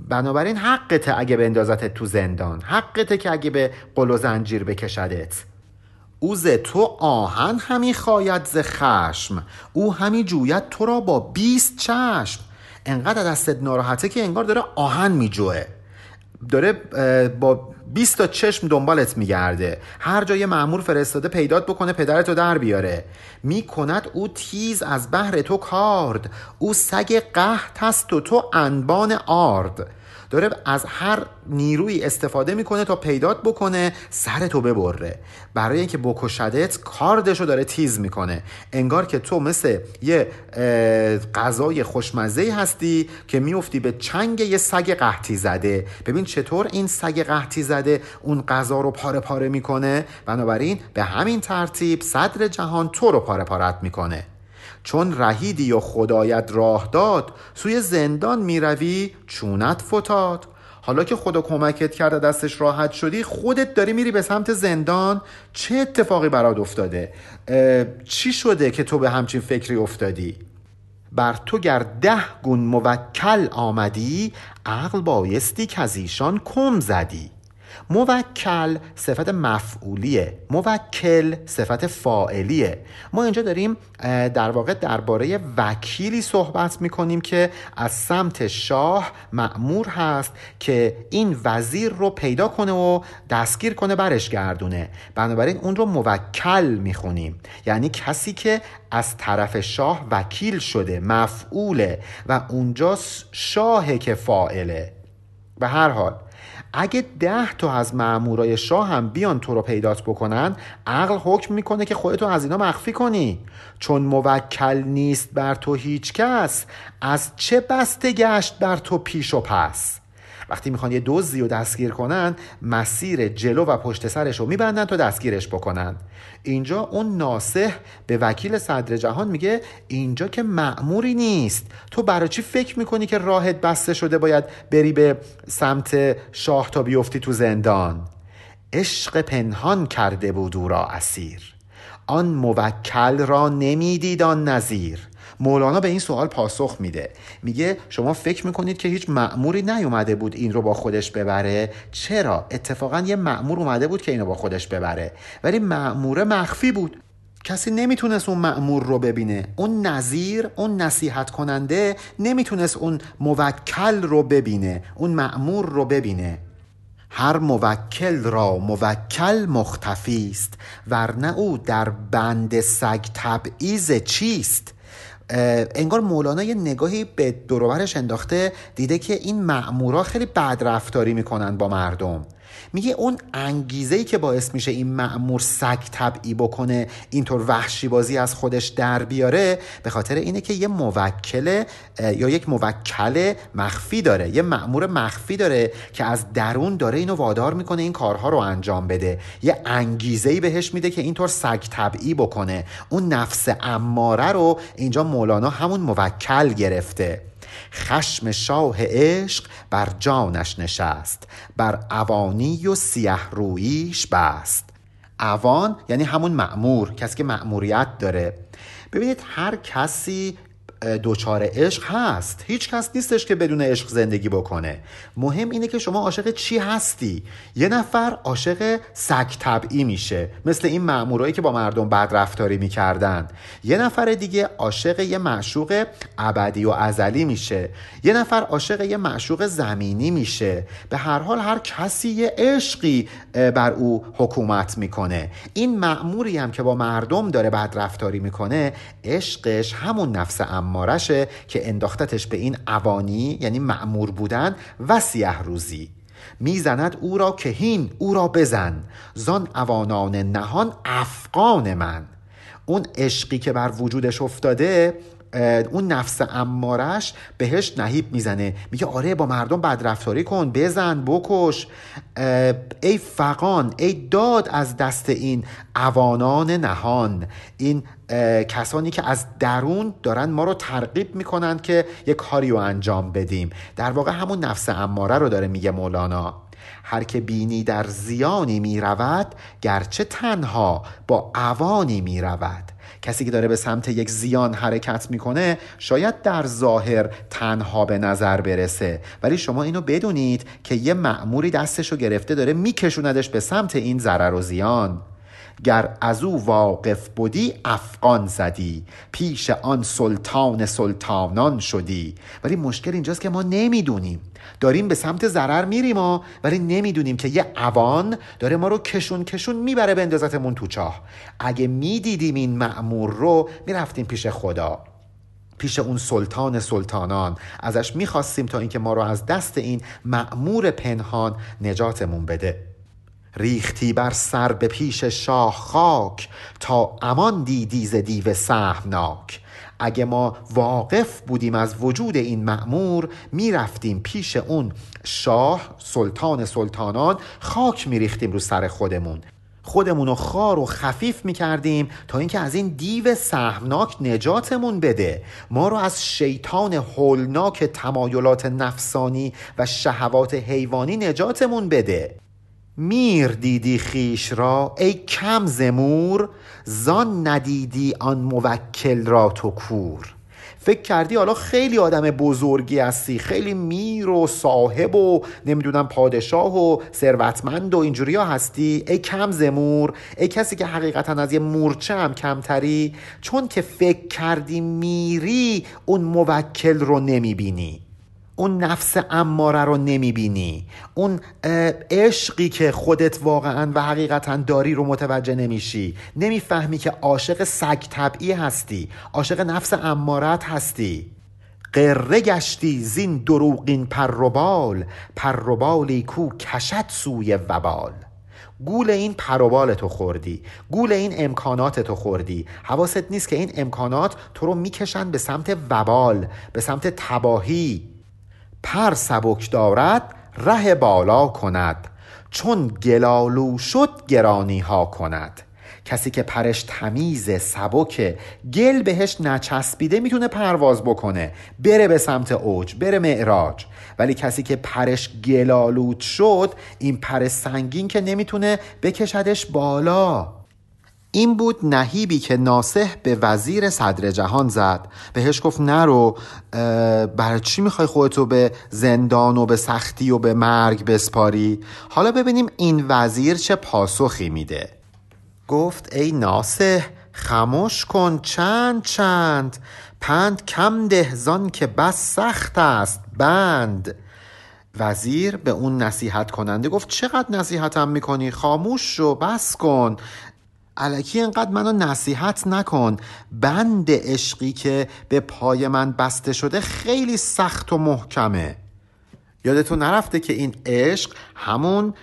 بنابراین حقته اگه به اندازت تو زندان حقته که اگه به قل و زنجیر بکشدت. او تو آهن همی خواید ز خشم او همی جوید تو را با بیست چشم. انقدر دستت ناراحته که انگار داره آهن میجوه. داره با 20 تا چشم دنبالت میگرده. هر جای معمور فرستاده پیدات بکنه پدرتو در بیاره. می‌کند او تیز از بحر تو کارد. او سگ قهت است و تو انبان آرد. داره از هر نیروی استفاده می‌کنه تا پیدات بکنه سرتو ببره. برای اینکه بکشدت کاردشو داره تیز می‌کنه. انگار که تو مثل یه غذای خوشمزه هستی که میفتی به چنگ یه سگ قحطی زده. ببین چطور این سگ قحطی زده اون غذا رو پاره پاره می‌کنه؟ بنابراین به همین ترتیب صدر جهان تو رو پاره پارت می‌کنه. چون رهیدی و خدایت راه داد سوی زندان می‌روی چونت فتاد. حالا که خدا کمکت کرده دستش راحت شدی خودت داری میری به سمت زندان. چه اتفاقی برات افتاده؟ چی شده که تو به همچین فکری افتادی؟ بر تو گر ده گون موکل آمدی عقل بایستی که از ایشان کم زدی. موکل صفت مفعولیه موکل صفت فائلیه ما اینجا داریم در واقع درباره وکیلی صحبت می‌کنیم که از سمت شاه معمور هست که این وزیر رو پیدا کنه و دستگیر کنه برش گردونه. بنابراین اون رو موکل می‌خونیم. یعنی کسی که از طرف شاه وکیل شده مفعوله و اونجا شاه که فائله به هر حال اگه ده تا از مامورای شاه هم بیان تو رو پیدات بکنن عقل حکم می‌کنه که خودتو از اینا مخفی کنی. چون موکل نیست بر تو هیچ کس از چه بسته گشت بر تو پیش و پس؟ وقتی می‌خوان یه دزدی رو دستگیر کنن مسیر جلو و پشت سرش رو میبندن تا دستگیرش بکنن. اینجا اون ناسه به وکیل صدر جهان میگه اینجا که معموری نیست. تو برای چی فکر می‌کنی که راهت بسته شده باید بری به سمت شاه تا بیفتی تو زندان؟ عشق پنهان کرده بود او را اسیر. آن موکل را نمی‌دید آن نظیر. مولانا به این سوال پاسخ میده. میگه شما فکر می‌کنید که هیچ معموری نیومده بود این رو با خودش ببره؟ چرا؟ اتفاقا یه معمور اومده بود که اینو با خودش ببره. ولی معمور مخفی بود. کسی نمی‌تونست اون معمور رو ببینه. اون نظیر اون نصیحت کننده نمی‌تونست اون موکل رو ببینه. اون معمور رو ببینه. هر موکل را موکل مختفی است ورنه او در بند سگ تبعیض چیست؟ انگار مولانا یه نگاهی به دوروبرش انداخته دیده که این مأمورا خیلی بد رفتاری می‌کنن با مردم. میگه اون انگیزه ای که باعث میشه این معمور سگ طبعی بکنه اینطور وحشی بازی از خودش در بیاره به خاطر اینه که یه موکل یا یک موکل مخفی داره یه معمور مخفی داره که از درون داره اینو وادار می‌کنه این کارها رو انجام بده. یه انگیزه ای بهش میده که اینطور سگ طبعی بکنه. اون نفس اماره رو اینجا مولانا همون موکل گرفته. خشم شاه عشق بر جانش نشست بر اوانی و سیه رویش بست. اوان یعنی همون معمور کسی که معموریت داره. ببینید هر کسی دوچار عشق هست. هیچ کس نیستش که بدون عشق زندگی بکنه. مهم اینه که شما عاشق چی هستی. یه نفر عاشق سگ طبعی میشه. مثل این مامورایی که با مردم بد رفتاری می‌کردن یه نفر دیگه عاشق یه معشوق ابدی و ازلی میشه. یه نفر عاشق یه معشوق زمینی میشه. به هر حال هر کسی یه عشقی بر او حکومت می‌کنه. این معموری هم که با مردم داره بد رفتاری می‌کنه عشقش همون نفس امارشه که انداختتش به این اوانی یعنی معمور بودن و سیه روزی. می‌زند او را کهین او را بزن. زان اوانان نهان افغان من. اون عشقی که بر وجودش افتاده اون نفس امارش بهش نهیب می‌زنه. میگه آره با مردم بدرفتاری کن بزن بکش. ای فقان ای داد از دست این اوانان نهان. این کسانی که از درون دارن ما رو ترغیب می‌کنند که یک کاری رو انجام بدیم. در واقع همون نفس اماره رو داره میگه مولانا. هر که بینی در زیانی می‌رود گرچه تنها با اوانی می‌رود. کسی که داره به سمت یک زیان حرکت می‌کنه شاید در ظاهر تنها به نظر برسه. ولی شما اینو بدونید که یه معموری دستشو گرفته داره میکشوندش به سمت این ضرر و زیان. گر از او واقف بودی افغان زدی. پیش آن سلطان سلطانان شدی. ولی مشکل اینجاست که ما نمی‌دونیم. داریم به سمت ضرر میریم ما ولی نمی‌دونیم که یه اوان داره ما رو کشون کشون می‌بره به اندازتمون تو چاه. اگه می‌دیدیم این معمور رو می‌رفتیم پیش خدا. پیش اون سلطان سلطانان. ازش می‌خواستیم تا اینکه ما رو از دست این معمور پنهان نجاتمون بده. ریختی بر سر به پیش شاه خاک تا امان دیدی ز دیو سهمناک. اگه ما واقف بودیم از وجود این معمور می‌رفتیم پیش اون شاه سلطان سلطانان خاک میریختیم رو سر خودمون. خودمون رو خار و خفیف می‌کردیم تا اینکه از این دیو سهمناک نجاتمون بده. ما رو از شیطان هولناک تمایلات نفسانی و شهوات حیوانی نجاتمون بده. میر دیدی خیش را ای کم زمور زان ندیدی آن موکل را تو کور. فکر کردی حالا خیلی آدم بزرگی هستی خیلی میر و صاحب و نمی‌دونم پادشاه و ثروتمند و اینجوری ها هستی؟ ای کم زمور ای کسی که حقیقتا از یه مورچه هم کمتری چون که فکر کردی میری اون موکل رو نمی‌بینی. اون نفس اماره رو نمی‌بینی. اون عشقی که خودت واقعا و حقیقتا داری رو متوجه نمیشی. نمی‌فهمی که عاشق سگ طبعی هستی. عاشق نفس امارت هستی. قره گشتی زین دروغین پروبال پروبالی کو کشت سوی وبال. گول این پروبال تو خوردی. گول این امکانات تو خوردی. حواست نیست که این امکانات تو رو می‌کشن به سمت وبال به سمت تباهی. پر سبک دارد ره بالا کند. چون گلالو شد گرانی ها کند. کسی که پرش تمیز سبک گل بهش نچسبیده می‌تونه پرواز بکنه. بره به سمت اوج بره معراج. ولی کسی که پرش گلالود شد این پر سنگین که نمی‌تونه بکشدش بالا. این بود نهیبی که ناسه به وزیر صدر جهان زد. بهش گفت نرو برای چی می‌خوای خودتو به زندان و به سختی و به مرگ بسپاری؟ حالا ببینیم این وزیر چه پاسخی میده. گفت ای ناسه خموش کن چند چند. پند کم ده زان که بس سخت است بند. وزیر به اون نصیحت کننده گفت چقدر نصیحتم می‌کنی؟ خاموش شو بس کن. علکی انقدر منو نصیحت نکن. بند عشقی که به پای من بسته شده خیلی سخت و محکمه. یادتون نرفته که این عشق همون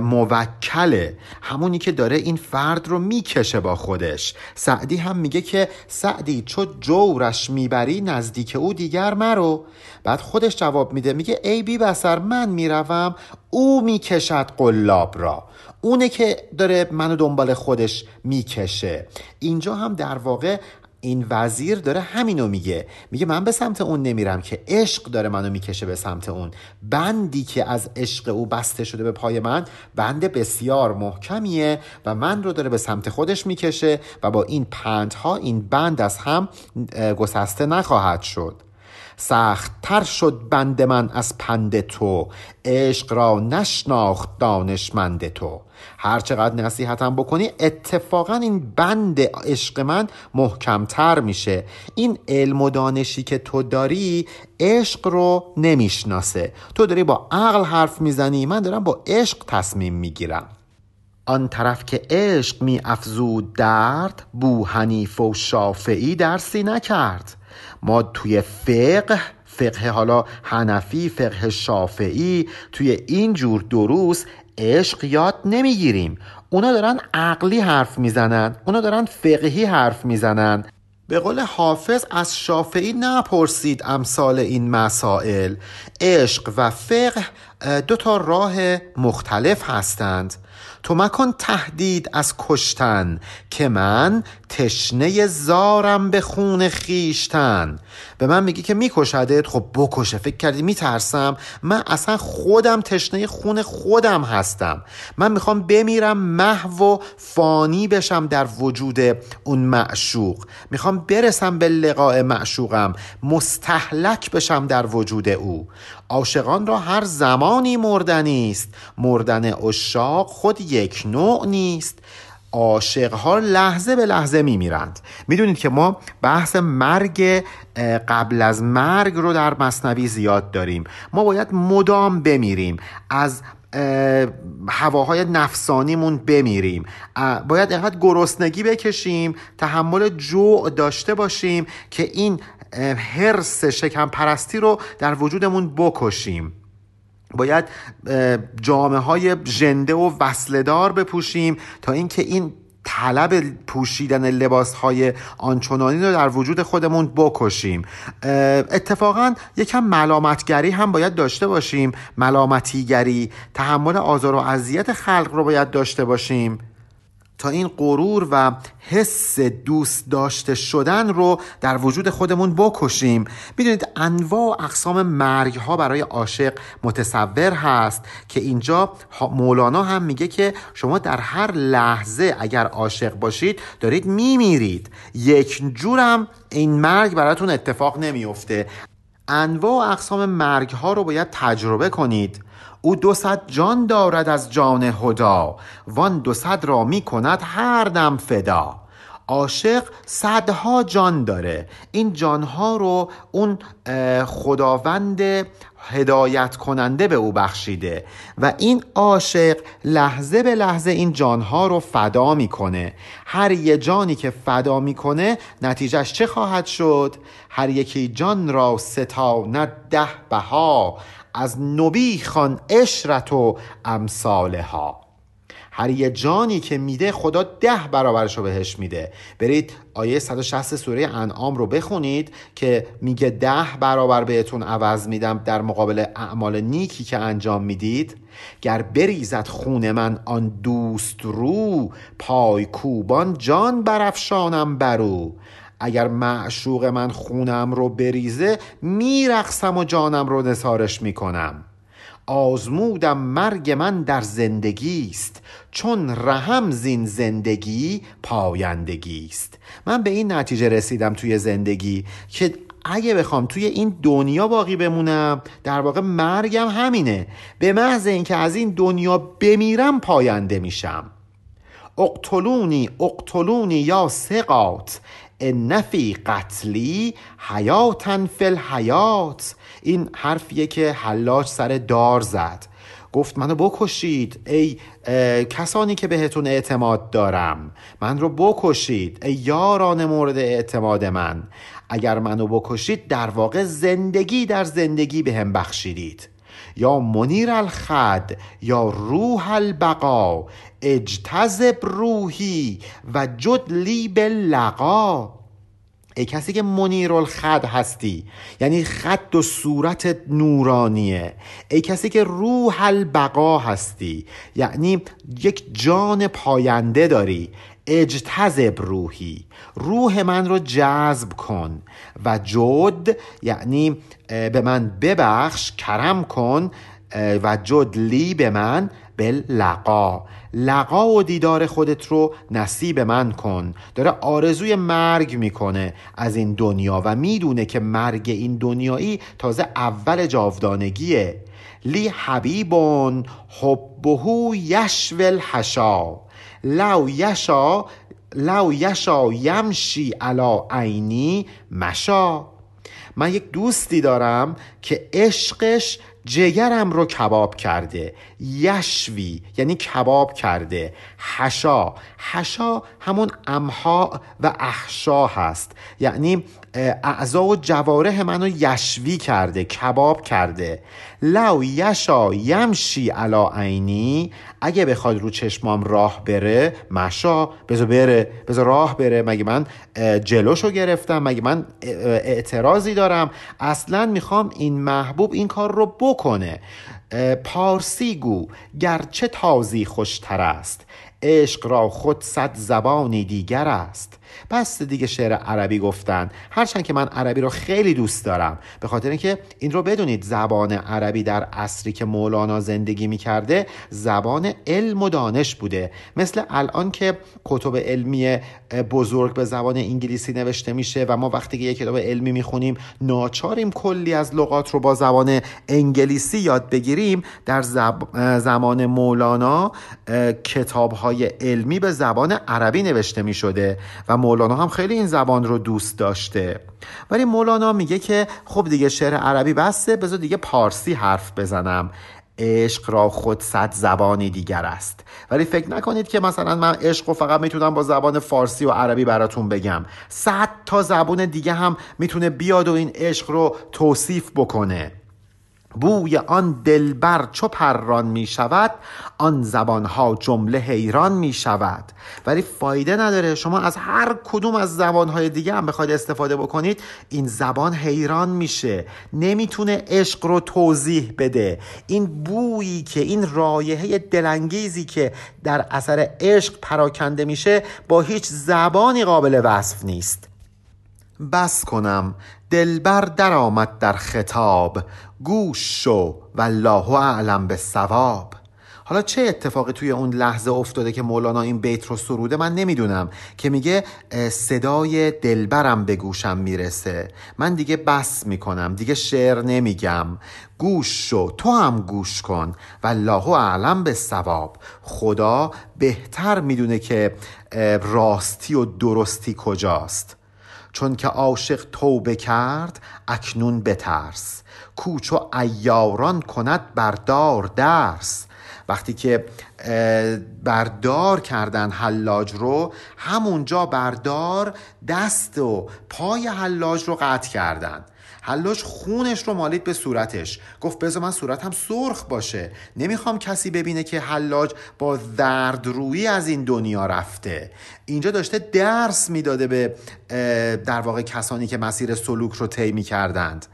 موکله. همونی که داره این فرد رو می‌کشه با خودش. سعدی هم میگه که سعدی چو جورش می‌بری نزدیک او دیگر مرو. بعد خودش جواب میده میگه ای بی بسر من می‌روم او می‌کشد قلاب را. اونه که داره منو دنبال خودش می‌کشه. اینجا هم در واقع این وزیر داره همینو میگه. میگه من به سمت اون نمیرم که عشق داره منو می‌کشه به سمت اون. بندی که از عشق او بسته شده به پای من بند بسیار محکمیه و من رو داره به سمت خودش می‌کشه و با این پندها این بند از هم گسسته نخواهد شد. سخت تر شد بند من از پند تو. عشق را نشناخت دانشمند تو. هر چقدر نصیحتم بکنی اتفاقا این بند عشق من محکمتر میشه. این علم و دانشی که تو داری عشق رو نمی‌شناسه. تو داری با عقل حرف می‌زنی من دارم با عشق تصمیم می‌گیرم. آن طرف که عشق می افزود درد بو حنیف و شافعی درسی نکرد. ما توی فقه فقه حالا حنفی فقه شافعی توی این جور دروس عشق یاد نمی‌گیریم. اونا دارن عقلی حرف می‌زنن اونا دارن فقهی حرف می‌زنن. به قول حافظ از شافعی نپرسید امثال این مسائل. عشق و فقه دو تا راه مختلف هستند. تو مکن تهدید از کشتن که من تشنه زارم به خون خیشتن به من میگی که میکشدت؟ خب بکشه فکر کردی میترسم؟ من اصلا خودم تشنه خون خودم هستم. من می‌خوام بمیرم محو و فانی بشم در وجود اون معشوق. می‌خوام برسم به لقاء معشوقم مستحلک بشم در وجود او. عاشقان را هر زمانی مردنی است. مردن اشاق خود یک نوع نیست. عاشق ها لحظه به لحظه میمیرند. می‌دونید که ما بحث مرگ قبل از مرگ رو در مصنوی زیاد داریم. ما باید مدام بمیریم. از هواهای نفسانیمون بمیریم. باید اینقدر گرسنگی بکشیم تحمل جوع داشته باشیم که این حرس شکم پرستی رو در وجودمون بکشیم. باید جامعه های ژنده و وصلدار بپوشیم تا اینکه این طلب پوشیدن لباس های آنچنانی رو در وجود خودمون بکشیم. اتفاقا یکم ملامتگری هم باید داشته باشیم. ملامتیگری تحمل آزار و اذیت خلق رو باید داشته باشیم. تا این غرور و حس دوست داشته شدن رو در وجود خودمون بکشیم. می‌دونید انواع و اقسام مرگ ها برای عاشق متصور هست که اینجا مولانا هم میگه که شما در هر لحظه اگر عاشق باشید دارید میمیرید. یک جورم این مرگ براتون اتفاق نمیفته انواع و اقسام مرگ ها رو باید تجربه کنید. او دو صد جان دارد از جان هدا وان دو صد را می کند هر دم فدا. عاشق صدها جان داره این جانها رو اون خداوند هدایت کننده به او بخشیده و این عاشق لحظه به لحظه این جانها رو فدا می‌کنه هر یه جانی که فدا می‌کنه نتیجهش چه خواهد شد؟ هر یکی جان را نه ده بها. از نبی خان اشرت و امثاله ها هر یه جانی که میده خدا ده برابرش رو بهش میده. برید آیه 160 سوره انعام رو بخونید که میگه ده برابر بهتون عوض میدم در مقابل اعمال نیکی که انجام می‌دید. گر بریزد خون من آن دوست رو پای کوبان جان برافشانم برو. اگر معشوق من خونم رو بریزه میرقصم و جانم رو نسارش می‌کنم. آزمودم مرگ من در زندگی است چون رحم زین زندگی پایندگی است من به این نتیجه رسیدم توی زندگی که اگه بخوام توی این دنیا باقی بمونم در واقع مرگم همینه. به محض اینکه از این دنیا بمیرم پاینده میشم. اقتلونی اقتلونی یا سقات نفی قتلی حیاتن فل حیات این حرفیه که حلاج سر دار زد. گفت منو بکشید ای کسانی که بهتون اعتماد دارم. من رو بکشید ای یاران مورد اعتماد من. اگر منو بکشید در واقع زندگی در زندگی به هم بخشیدید. یا منیر الخد یا روح البقا. اجتذب روحی و جدلی لقا. ای کسی که منیر الخد هستی یعنی خط و صورت نورانیه. ای کسی که روح البقا هستی یعنی یک جان پاینده داری. اجتذب روحی. روح من رو جذب کن و جد یعنی به من ببخش کرم کن و جد لی به من لقا. لقا و دیدار خودت رو نصیب من کن. داره آرزوی مرگ می‌کنه از این دنیا و می‌دونه که مرگ این دنیایی تازه اول جاودانگیه. لی حبیبون حبهو یشول حشا لو یشا لو یشا یمشی علا عینی مشا. من یک دوستی دارم که عشقش جگرم رو کباب کرده یشوی یعنی کباب کرده حشا. حشا همون امها و احشا هست. یعنی اعضا و جوارح منو یشوی کرده کباب کرده. لو یشا یمشی علا عینی اگه بخواد رو چشمام راه بره مشا بذار بره بذار راه بره. مگه من جلوشو گرفتم؟ مگه من اعتراضی دارم؟ اصلا می‌خوام این محبوب این کار رو بکنه. پارسی گو گرچه تازی خوشتر است. عشق را خود صد زبانی دیگر است. بس دیگه شعر عربی گفتن. هرچند که من عربی رو خیلی دوست دارم. به خاطر اینکه این رو بدونید زبان عربی در عصری که مولانا زندگی می‌کرده زبان علم و دانش بوده. مثل الان که کتب علمی بزرگ به زبان انگلیسی نوشته میشه و ما وقتی که یک کتاب علمی می‌خونیم ناچاریم کلی از لغات رو با زبان انگلیسی یاد بگیریم. در زمان مولانا کتاب های علمی به زبان عربی نوشته می‌شده و مولانا هم خیلی این زبان رو دوست داشته. ولی مولانا میگه که خب دیگه شعر عربی بسته بذار دیگه پارسی حرف بزنم. عشق را خود صد زبانی دیگر است. ولی فکر نکنید که مثلا من عشق رو فقط می‌تونم با زبان فارسی و عربی براتون بگم. صد تا زبان دیگه هم می‌تونه بیاد و این عشق رو توصیف بکنه. بوی آن دلبر چو پران می شود آن زبانها جمله حیران می شود. ولی فایده نداره شما از هر کدوم از زبانهای دیگه هم بخواید استفاده بکنید این زبان حیران میشه. نمی‌تونه عشق رو توضیح بده. این بویی که این رایحه دلانگیزی که در اثر عشق پراکنده میشه با هیچ زبانی قابل وصف نیست. بس کنم. دلبر در آمد در خطاب. گوش شو و الله اعلم به ثواب حالا چه اتفاقی توی اون لحظه افتاده که مولانا این بیت رو سروده؟ من نمی‌دونم. که میگه صدای دلبرم به گوشم می‌رسه. من دیگه بس می‌کنم. دیگه شعر نمیگم. گوش شو. تو هم گوش کن. و الله اعلم به ثواب خدا بهتر می‌دونه که راستی و درستی کجاست. چون که عاشق توبه کرد اکنون بترس. کوچ و ایاران کند بردار درس. وقتی که بردار کردن حلاج رو همونجا بردار دست و پای حلاج رو قطع کردن. حلاج خونش رو مالید به صورتش. گفت بذار من صورتم سرخ باشه. نمی‌خوام کسی ببینه که حلاج با روی از این دنیا رفته. اینجا داشته درس می‌داده به در واقع کسانی که مسیر سلوک رو طی می‌کردند.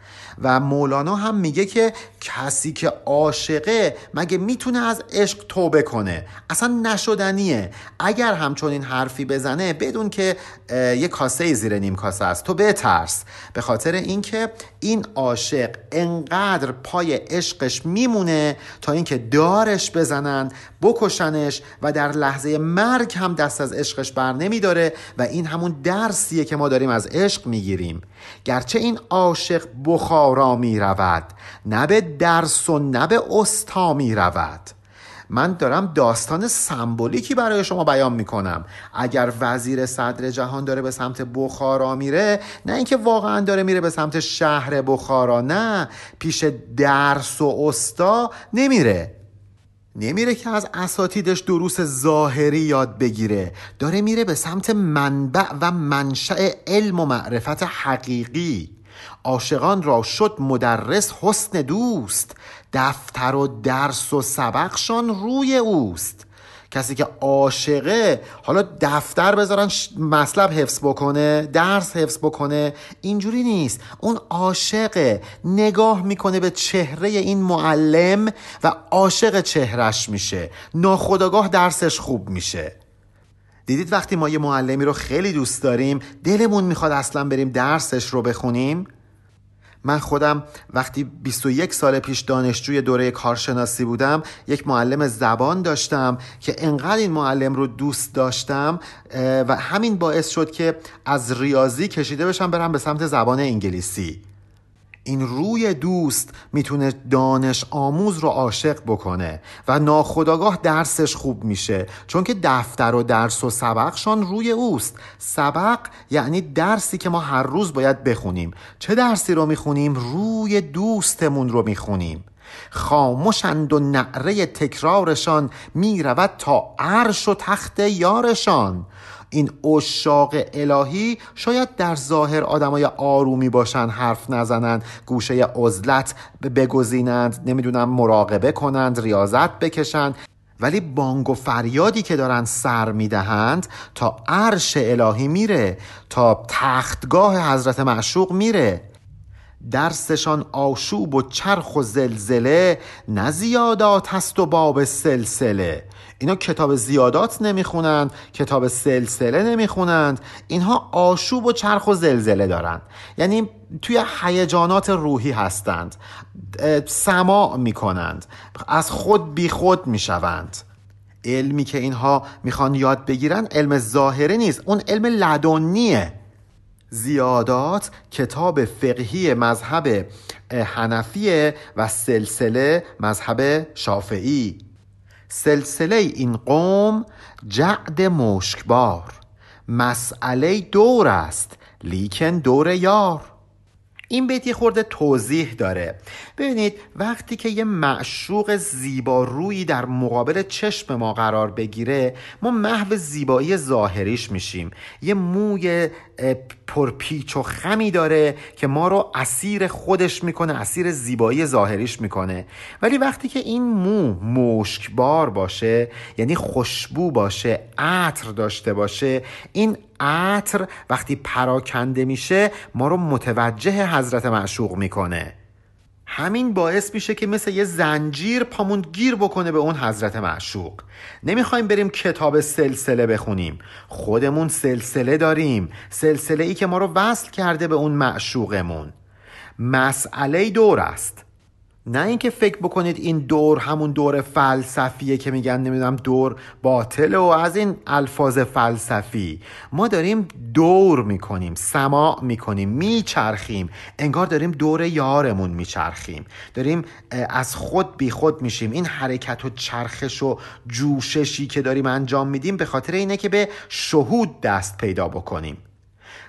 و مولانا هم میگه که کسی که عاشقه مگه می‌تونه از عشق توبه کنه؟ اصلا نشدنیه. اگر همچون این حرفی بزنه بدون که یه کاسه زیر نیم کاسه است. تو بترس. به خاطر اینکه این عاشق انقدر پای عشقش میمونه تا اینکه دارش بزنن بکشنش و در لحظه مرگ هم دست از عشقش بر نمیداره و این همون درسیه که ما داریم از عشق می‌گیریم. گرچه این عاشق بخارا می رود نه به درس و نه به استا می رود من دارم داستان سمبولیکی برای شما بیان می‌کنم. اگر وزیر صدر جهان داره به سمت بخارا میره نه اینکه واقعا داره میره به سمت شهر بخارا نه. پیش درس و استا نمیره. نمیره که از اساتیدش دروس ظاهری یاد بگیره. داره میره به سمت منبع و منشأ علم و معرفت حقیقی. عاشقان را شد مدرس حسن دوست. دفتر و درس و سبقشان روی اوست. کسی که عاشقه حالا دفتر بذارن مطلب حفظ بکنه درس حفظ بکنه اینجوری نیست. اون عاشقه. نگاه می‌کنه به چهره این معلم و عاشق چهرش میشه. ناخداگاه درسش خوب میشه. دیدید وقتی ما یه معلمی رو خیلی دوست داریم دلمون می‌خواد اصلا بریم درسش رو بخونیم؟ من خودم وقتی 21 سال پیش دانشجوی دوره کارشناسی بودم یک معلم زبان داشتم که انقدر این معلم رو دوست داشتم و همین باعث شد که از ریاضی کشیده بشم برم به سمت زبان انگلیسی. این روی دوست می‌تونه دانش آموز رو عاشق بکنه و ناخداگاه درسش خوب میشه چون که دفتر و درس و سبقشان روی اوست. سبق یعنی درسی که ما هر روز باید بخونیم. چه درسی رو می‌خونیم؟ روی دوستمون رو می‌خونیم. خاموشند و نعره تکرارشان می‌رود تا عرش و تخت یارشان. این اشاق الهی شاید در ظاهر آدمای آرومی باشن حرف نزنند گوشه عزلت بگزینند نمی‌دونم مراقبه کنند ریاضت بکشند. ولی بانگ و فریادی که دارن سر می‌دهند تا عرش الهی میره تا تختگاه حضرت معشوق میره. درسشان آشوب و چرخ و زلزله نه زیادات هست و باب سلسله. اینا کتاب زیادات نمی‌خونند کتاب سلسله نمی‌خونند. اینها آشوب و چرخ و زلزله دارند. یعنی توی هیجانات روحی هستند. سماع می‌کنند. از خود بی خود می‌شوند. علمی که اینها می‌خوان یاد بگیرن علم ظاهره نیست. اون علم لدنیه. زیادات کتاب فقهی مذهب حنفیه و سلسله مذهب شافعی. سلسله این قوم جعد مشکبار. مسئله دور است لیکن دور یار. این بیت یه خورده توضیح داره. ببینید وقتی که یه معشوق زیبا روی در مقابل چشم ما قرار بگیره ما محو زیبایی ظاهریش میشیم. یه موی پرپیچ و خمی داره که ما رو اسیر خودش می‌کنه اسیر زیبایی ظاهریش می‌کنه. ولی وقتی که این مو مشکبار باشه یعنی خوشبو باشه عطر داشته باشه این عطر وقتی پراکنده میشه ما رو متوجه حضرت معشوق می‌کنه. همین باعث میشه که مثل یه زنجیر پامون گیر بکنه به اون حضرت معشوق. نمی‌خوایم بریم کتاب سلسله بخونیم. خودمون سلسله داریم. سلسله ای که ما رو وصل کرده به اون معشوقمون. مسئله دور است. نه اینکه فکر بکنید این دور همون دور فلسفیه که میگن نمی‌دونم دور باطل و از این الفاظ فلسفی. ما داریم دور می‌کنیم سماع می‌کنیم میچرخیم. انگار داریم دور یارمون میچرخیم. داریم از خود بی خود میشیم. این حرکت و چرخش و جوششی که داریم انجام میدیم به خاطر اینه که به شهود دست پیدا بکنیم.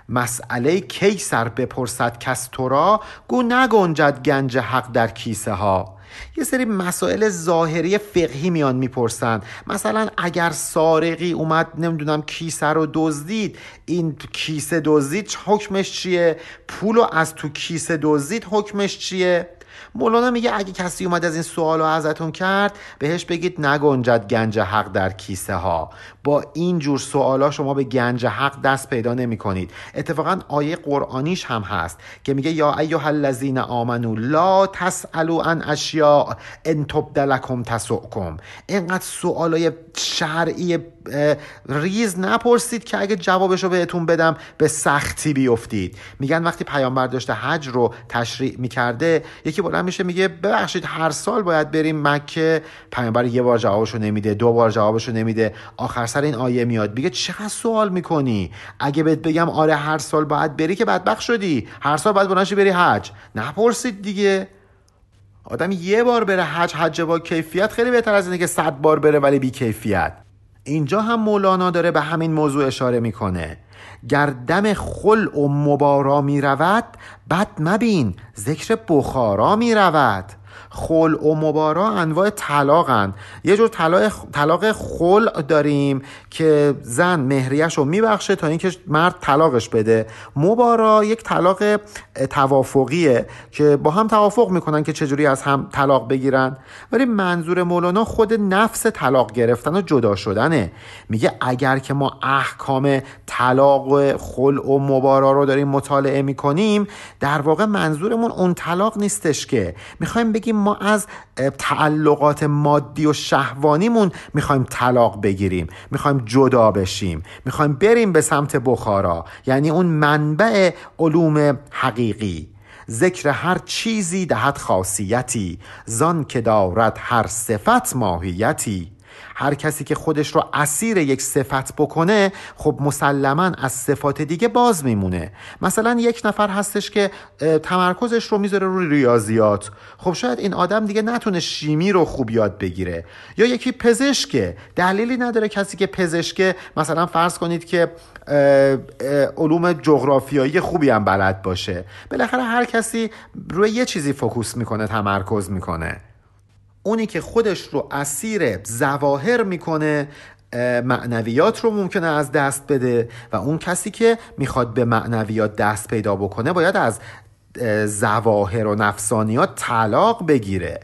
مسئله کی سر بپرسد کس تو را؟ گو نگنجد گنج حق در کیسه ها. یه سری مسائل ظاهری فقهی میان می‌پرسن. مثلا اگر سارقی اومد نمی‌دونم کیسه رو دزدید این کیسه دزدید حکمش چیه؟ پولو از تو کیسه دزدید حکمش چیه؟ مولانا میگه اگه کسی اومد از این سوال رو ازتون کرد بهش بگید نگنجد گنج حق در کیسه ها. با این جور سوالا شما به گنج حق دست پیدا نمی کنید. اتفاقا آیه قرآنیش هم هست که میگه یا ایها الذین آمنو لا تسالو عن اشیاء ان تبدلکم تسؤکم. اینقدر سوالای شرعی ریز نپرسید که اگه جوابشو بهتون بدم به سختی بیفتید. میگن وقتی پیامبر داشته حج رو تشریع می‌کرده یکی بلند میشه میگه ببخشید هر سال باید بریم مکه. پیامبر یه بار جوابشو نمیده دو بار جوابشو نمیده. آخر سر این آیه میاد. میگه چقدر سوال می‌کنی؟ اگه بهت بگم آره هر سال باید بری که بدبخت شدی. هر سال باید بلند بری حج. نپرسید دیگه. آدم یه بار بره حج حج با کیفیت خیلی بهتر از اینه که صد بار بره ولی بی کیفیت. اینجا هم مولانا داره به همین موضوع اشاره می‌کنه. گردم خل و مبارا می رود بد مبین. ذکر بخارا می رود خل و مبارا انواع طلاقن یه جور طلاق طلاق خل داریم که زن مهریش رو میبخشه تا اینکه مرد طلاقش بده. مبارا یک طلاق توافقیه که با هم توافق می‌کنن که چجوری از هم طلاق بگیرن. ولی منظور مولانا خود نفس طلاق گرفتن و جدا شدنه. میگه اگر که ما احکام طلاق و خل و مبارا رو داریم مطالعه می‌کنیم در واقع منظورمون اون طلاق نیستش که. می‌خوایم بگیم ما از تعلقات مادی و شهوانیمون می‌خوایم طلاق بگیریم می‌خوایم جدا بشیم می‌خوایم بریم به سمت بخارا یعنی اون منبع علوم حقیقی. ذکر هر چیزی دهد خاصیتی زان که دارد هر صفت ماهیتی. هر کسی که خودش رو اسیر یک صفت بکنه خب مسلما از صفات دیگه باز میمونه. مثلا یک نفر هستش که تمرکزش رو می‌ذاره روی ریاضیات. خب شاید این آدم دیگه نتونه شیمی رو خوب یاد بگیره. یا یکی پزشکه. دلیلی نداره کسی که پزشکه مثلا فرض کنید که علوم جغرافیایی خوبی هم بلد باشه. بالاخره هر کسی روی یه چیزی فوکوس می‌کنه تمرکز می‌کنه. اونی که خودش رو اسیر زواهر می‌کنه معنویات رو ممکنه از دست بده و اون کسی که می‌خواد به معنویات دست پیدا بکنه باید از زواهر و نفسانیات طلاق بگیره.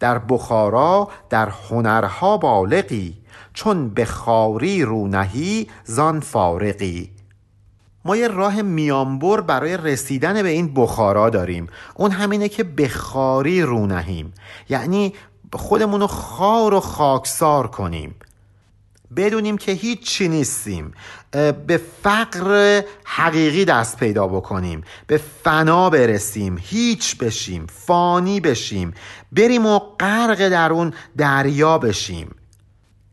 در بخارا در هنرها بالغی چون به خاری رونهی زان فارقی ما یه راه میانبر برای رسیدن به این بخارا داریم. اون همینه که بخاری رو نهیم. یعنی خودمون رو خار و خاکسار کنیم. بدونیم که هیچ چی نیستیم. به فقر حقیقی دست پیدا بکنیم. به فنا برسیم. هیچ بشیم. فانی بشیم. بریم و غرق در اون دریا بشیم.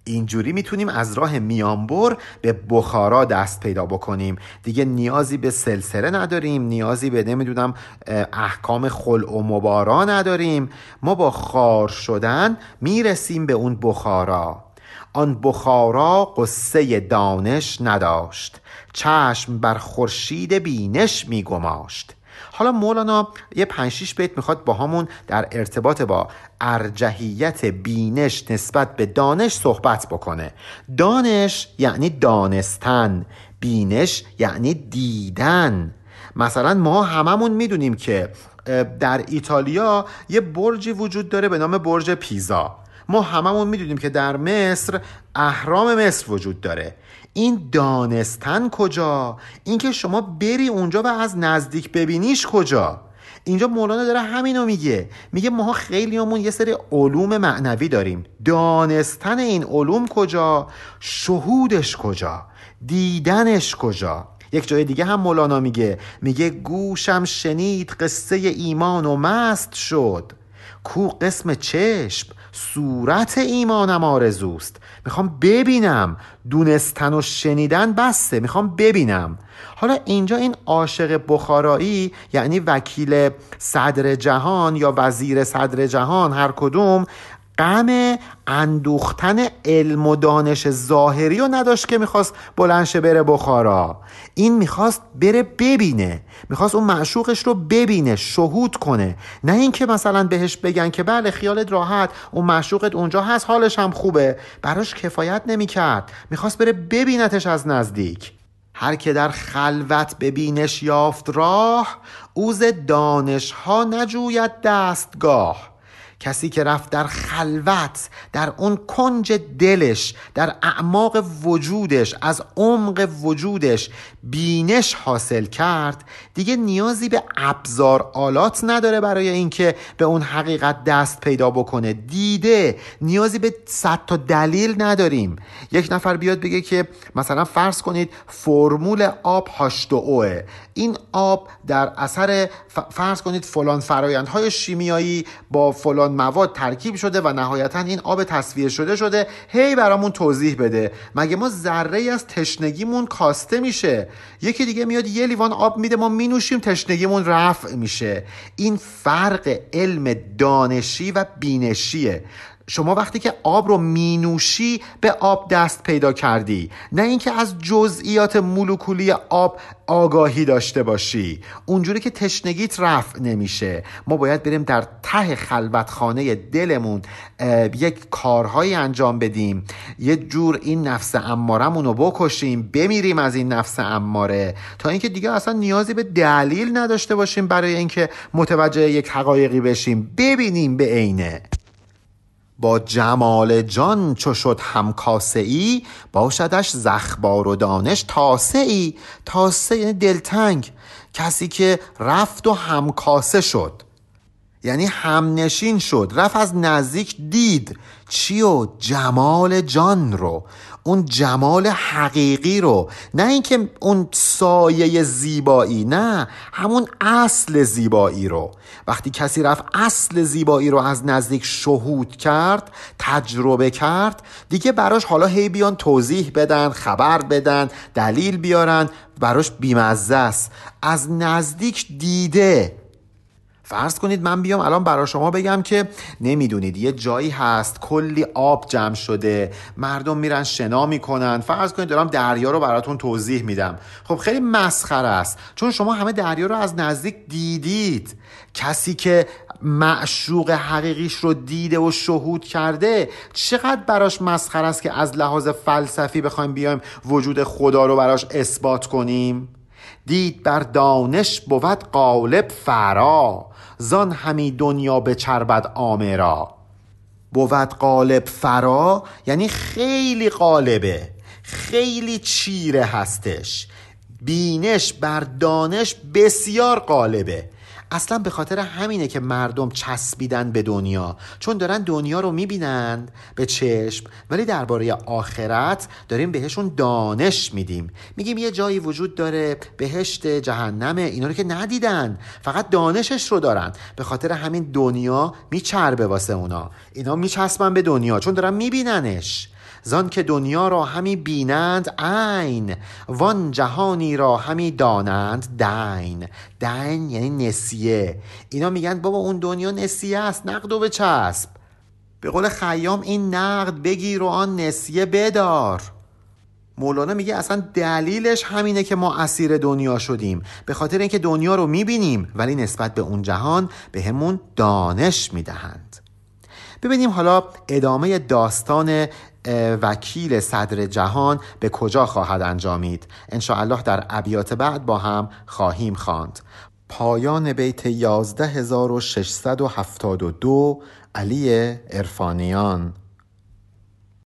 اینجوری می‌تونیم از راه میانبر به بخارا دست پیدا بکنیم. دیگه نیازی به سلسله نداریم نیازی به نمی‌دونم احکام خلع و مبارا نداریم. ما با خار شدن می‌رسیم به اون بخارا. آن بخارا قصه دانش نداشت. چشم بر خورشید بینش میگماشت. حالا مولانا یه پنج بیت می‌خواد با همون در ارتباط با ارجحیت بینش نسبت به دانش صحبت بکنه. دانش یعنی دانستن بینش یعنی دیدن. مثلا ما هممون می‌دونیم که در ایتالیا یه برجی وجود داره به نام برج پیزا. ما هممون می‌دونیم که در مصر اهرام مصر وجود داره. این دانستن کجا؟ اینکه شما بری اونجا و از نزدیک ببینیش کجا؟ اینجا مولانا داره همینو میگه. میگه ماها خیلی همون یه سری علوم معنوی داریم. دانستن این علوم کجا؟ شهودش کجا؟ دیدنش کجا؟ یک جای دیگه هم مولانا میگه. میگه گوشم شنید قصه ایمان و مست شد. کو قسم چشم؟ صورت ایمانم آرزوست. می‌خوام ببینم. دونستن و شنیدن بسته. می‌خوام ببینم. حالا اینجا این عاشق بخارایی یعنی وکیل صدر جهان یا وزیر صدر جهان هر کدوم غم اندوختن علم و دانش ظاهری رو نداشت که می‌خواست بلنشه بره بخارا. این می‌خواست بره ببینه. می‌خواست اون معشوقش رو ببینه شهود کنه. نه اینکه مثلا بهش بگن که بله خیالت راحت اون معشوقت اونجا هست حالش هم خوبه. براش کفایت نمی‌کرد. می‌خواست بره ببینتش از نزدیک. هر که در خلوت ببینش یافت راه اوز دانش ها نجوید دستگاه. کسی که رفت در خلوت در اون کنج دلش در اعماق وجودش از عمق وجودش بینش حاصل کرد دیگه نیازی به ابزار آلات نداره برای اینکه به اون حقیقت دست پیدا بکنه. دیده نیازی به صد تا دلیل نداریم. یک نفر بیاد بگه که مثلا فرض کنید فرمول آب اوه. این آب در اثر فرض کنید فلان فرایندهای شیمیایی با فلان مواد ترکیب شده و نهایتا این آب تصویه شده شده هی برامون توضیح بده. مگه ما ذره از تشنگیمون کاسته میشه؟ یکی دیگه میاد یه لیوان آب میده ما مینوشیم تشنگیمون رفع میشه. این فرق علم دانشی و بینشیه. شما وقتی که آب رو مینوشی به آب دست پیدا کردی. نه اینکه از جزئیات مولکولی آب آگاهی داشته باشی. اونجوری که تشنگیت رفع نمیشه. ما باید بریم در ته خلوتخانه دلمون یک کارهایی انجام بدیم. یه جور این نفس امارمون رو بکشیم. بمیریم از این نفس اماره. تا اینکه دیگه اصلا نیازی به دلیل نداشته باشیم برای اینکه متوجه یک حقایقی بشیم. ببینیم به عینه. با جمال جان چو شد همکاسه ای باشدش زخبار و دانش تاسه ای تاسه یعنی دلتنگ کسی که رفت و همکاسه شد. یعنی همنشین شد رفت از نزدیک دید چی و جمال جان رو. اون جمال حقیقی رو نه اینکه اون سایه زیبایی نه همون اصل زیبایی رو. وقتی کسی رفت اصل زیبایی رو از نزدیک شهود کرد تجربه کرد دیگه براش حالا هی بیان توضیح بدن خبر بدن دلیل بیارن براش بیمزه است. از نزدیک دیده فرض کنید من بیام الان برای شما بگم که نمی‌دونید یه جایی هست کلی آب جمع شده مردم میرن شنا می‌کنن. فرض کنید دارم دریا رو براتون توضیح میدم. خب خیلی مسخره است. چون شما همه دریا رو از نزدیک دیدید. کسی که معشوق حقیقیش رو دیده و شهود کرده چقدر براش مسخره است که از لحاظ فلسفی بخوایم بیایم وجود خدا رو براش اثبات کنیم؟ دید بر دانش بود قالب فرا. زان همی دنیا به چربد آمرا بود قالب فرا یعنی خیلی قالبه خیلی چیره هستش. بینش بر دانش بسیار غالبه. اصلا به خاطر همینه که مردم چسبیدن به دنیا چون دارن دنیا رو می‌بینند به چشم ولی درباره آخرت داریم بهشون دانش میدیم. میگیم یه جایی وجود داره بهشت جهنمه اینا رو که ندیدن. فقط دانشش رو دارن. به خاطر همین دنیا میچربه واسه اونا. اینا میچسبن به دنیا چون دارن میبیننش. زان که دنیا را همی بینند عین وان جهانی را همی دانند دین. دین یعنی نسیه. اینا میگن بابا اون دنیا نسیه است نقد و بچسب به قول خیام این نقد بگیر و آن نسیه بدار. مولانا میگه اصلا دلیلش همینه که ما اسیر دنیا شدیم. به خاطر اینکه دنیا رو می‌بینیم ولی نسبت به اون جهان به همون دانش می‌دهند. ببینیم حالا ادامه داستان وکیل صدر جهان به کجا خواهد انجامید؟ الله در ابیات بعد با هم خواهیم خواند. پایان بیت 11672 علی ارفانیان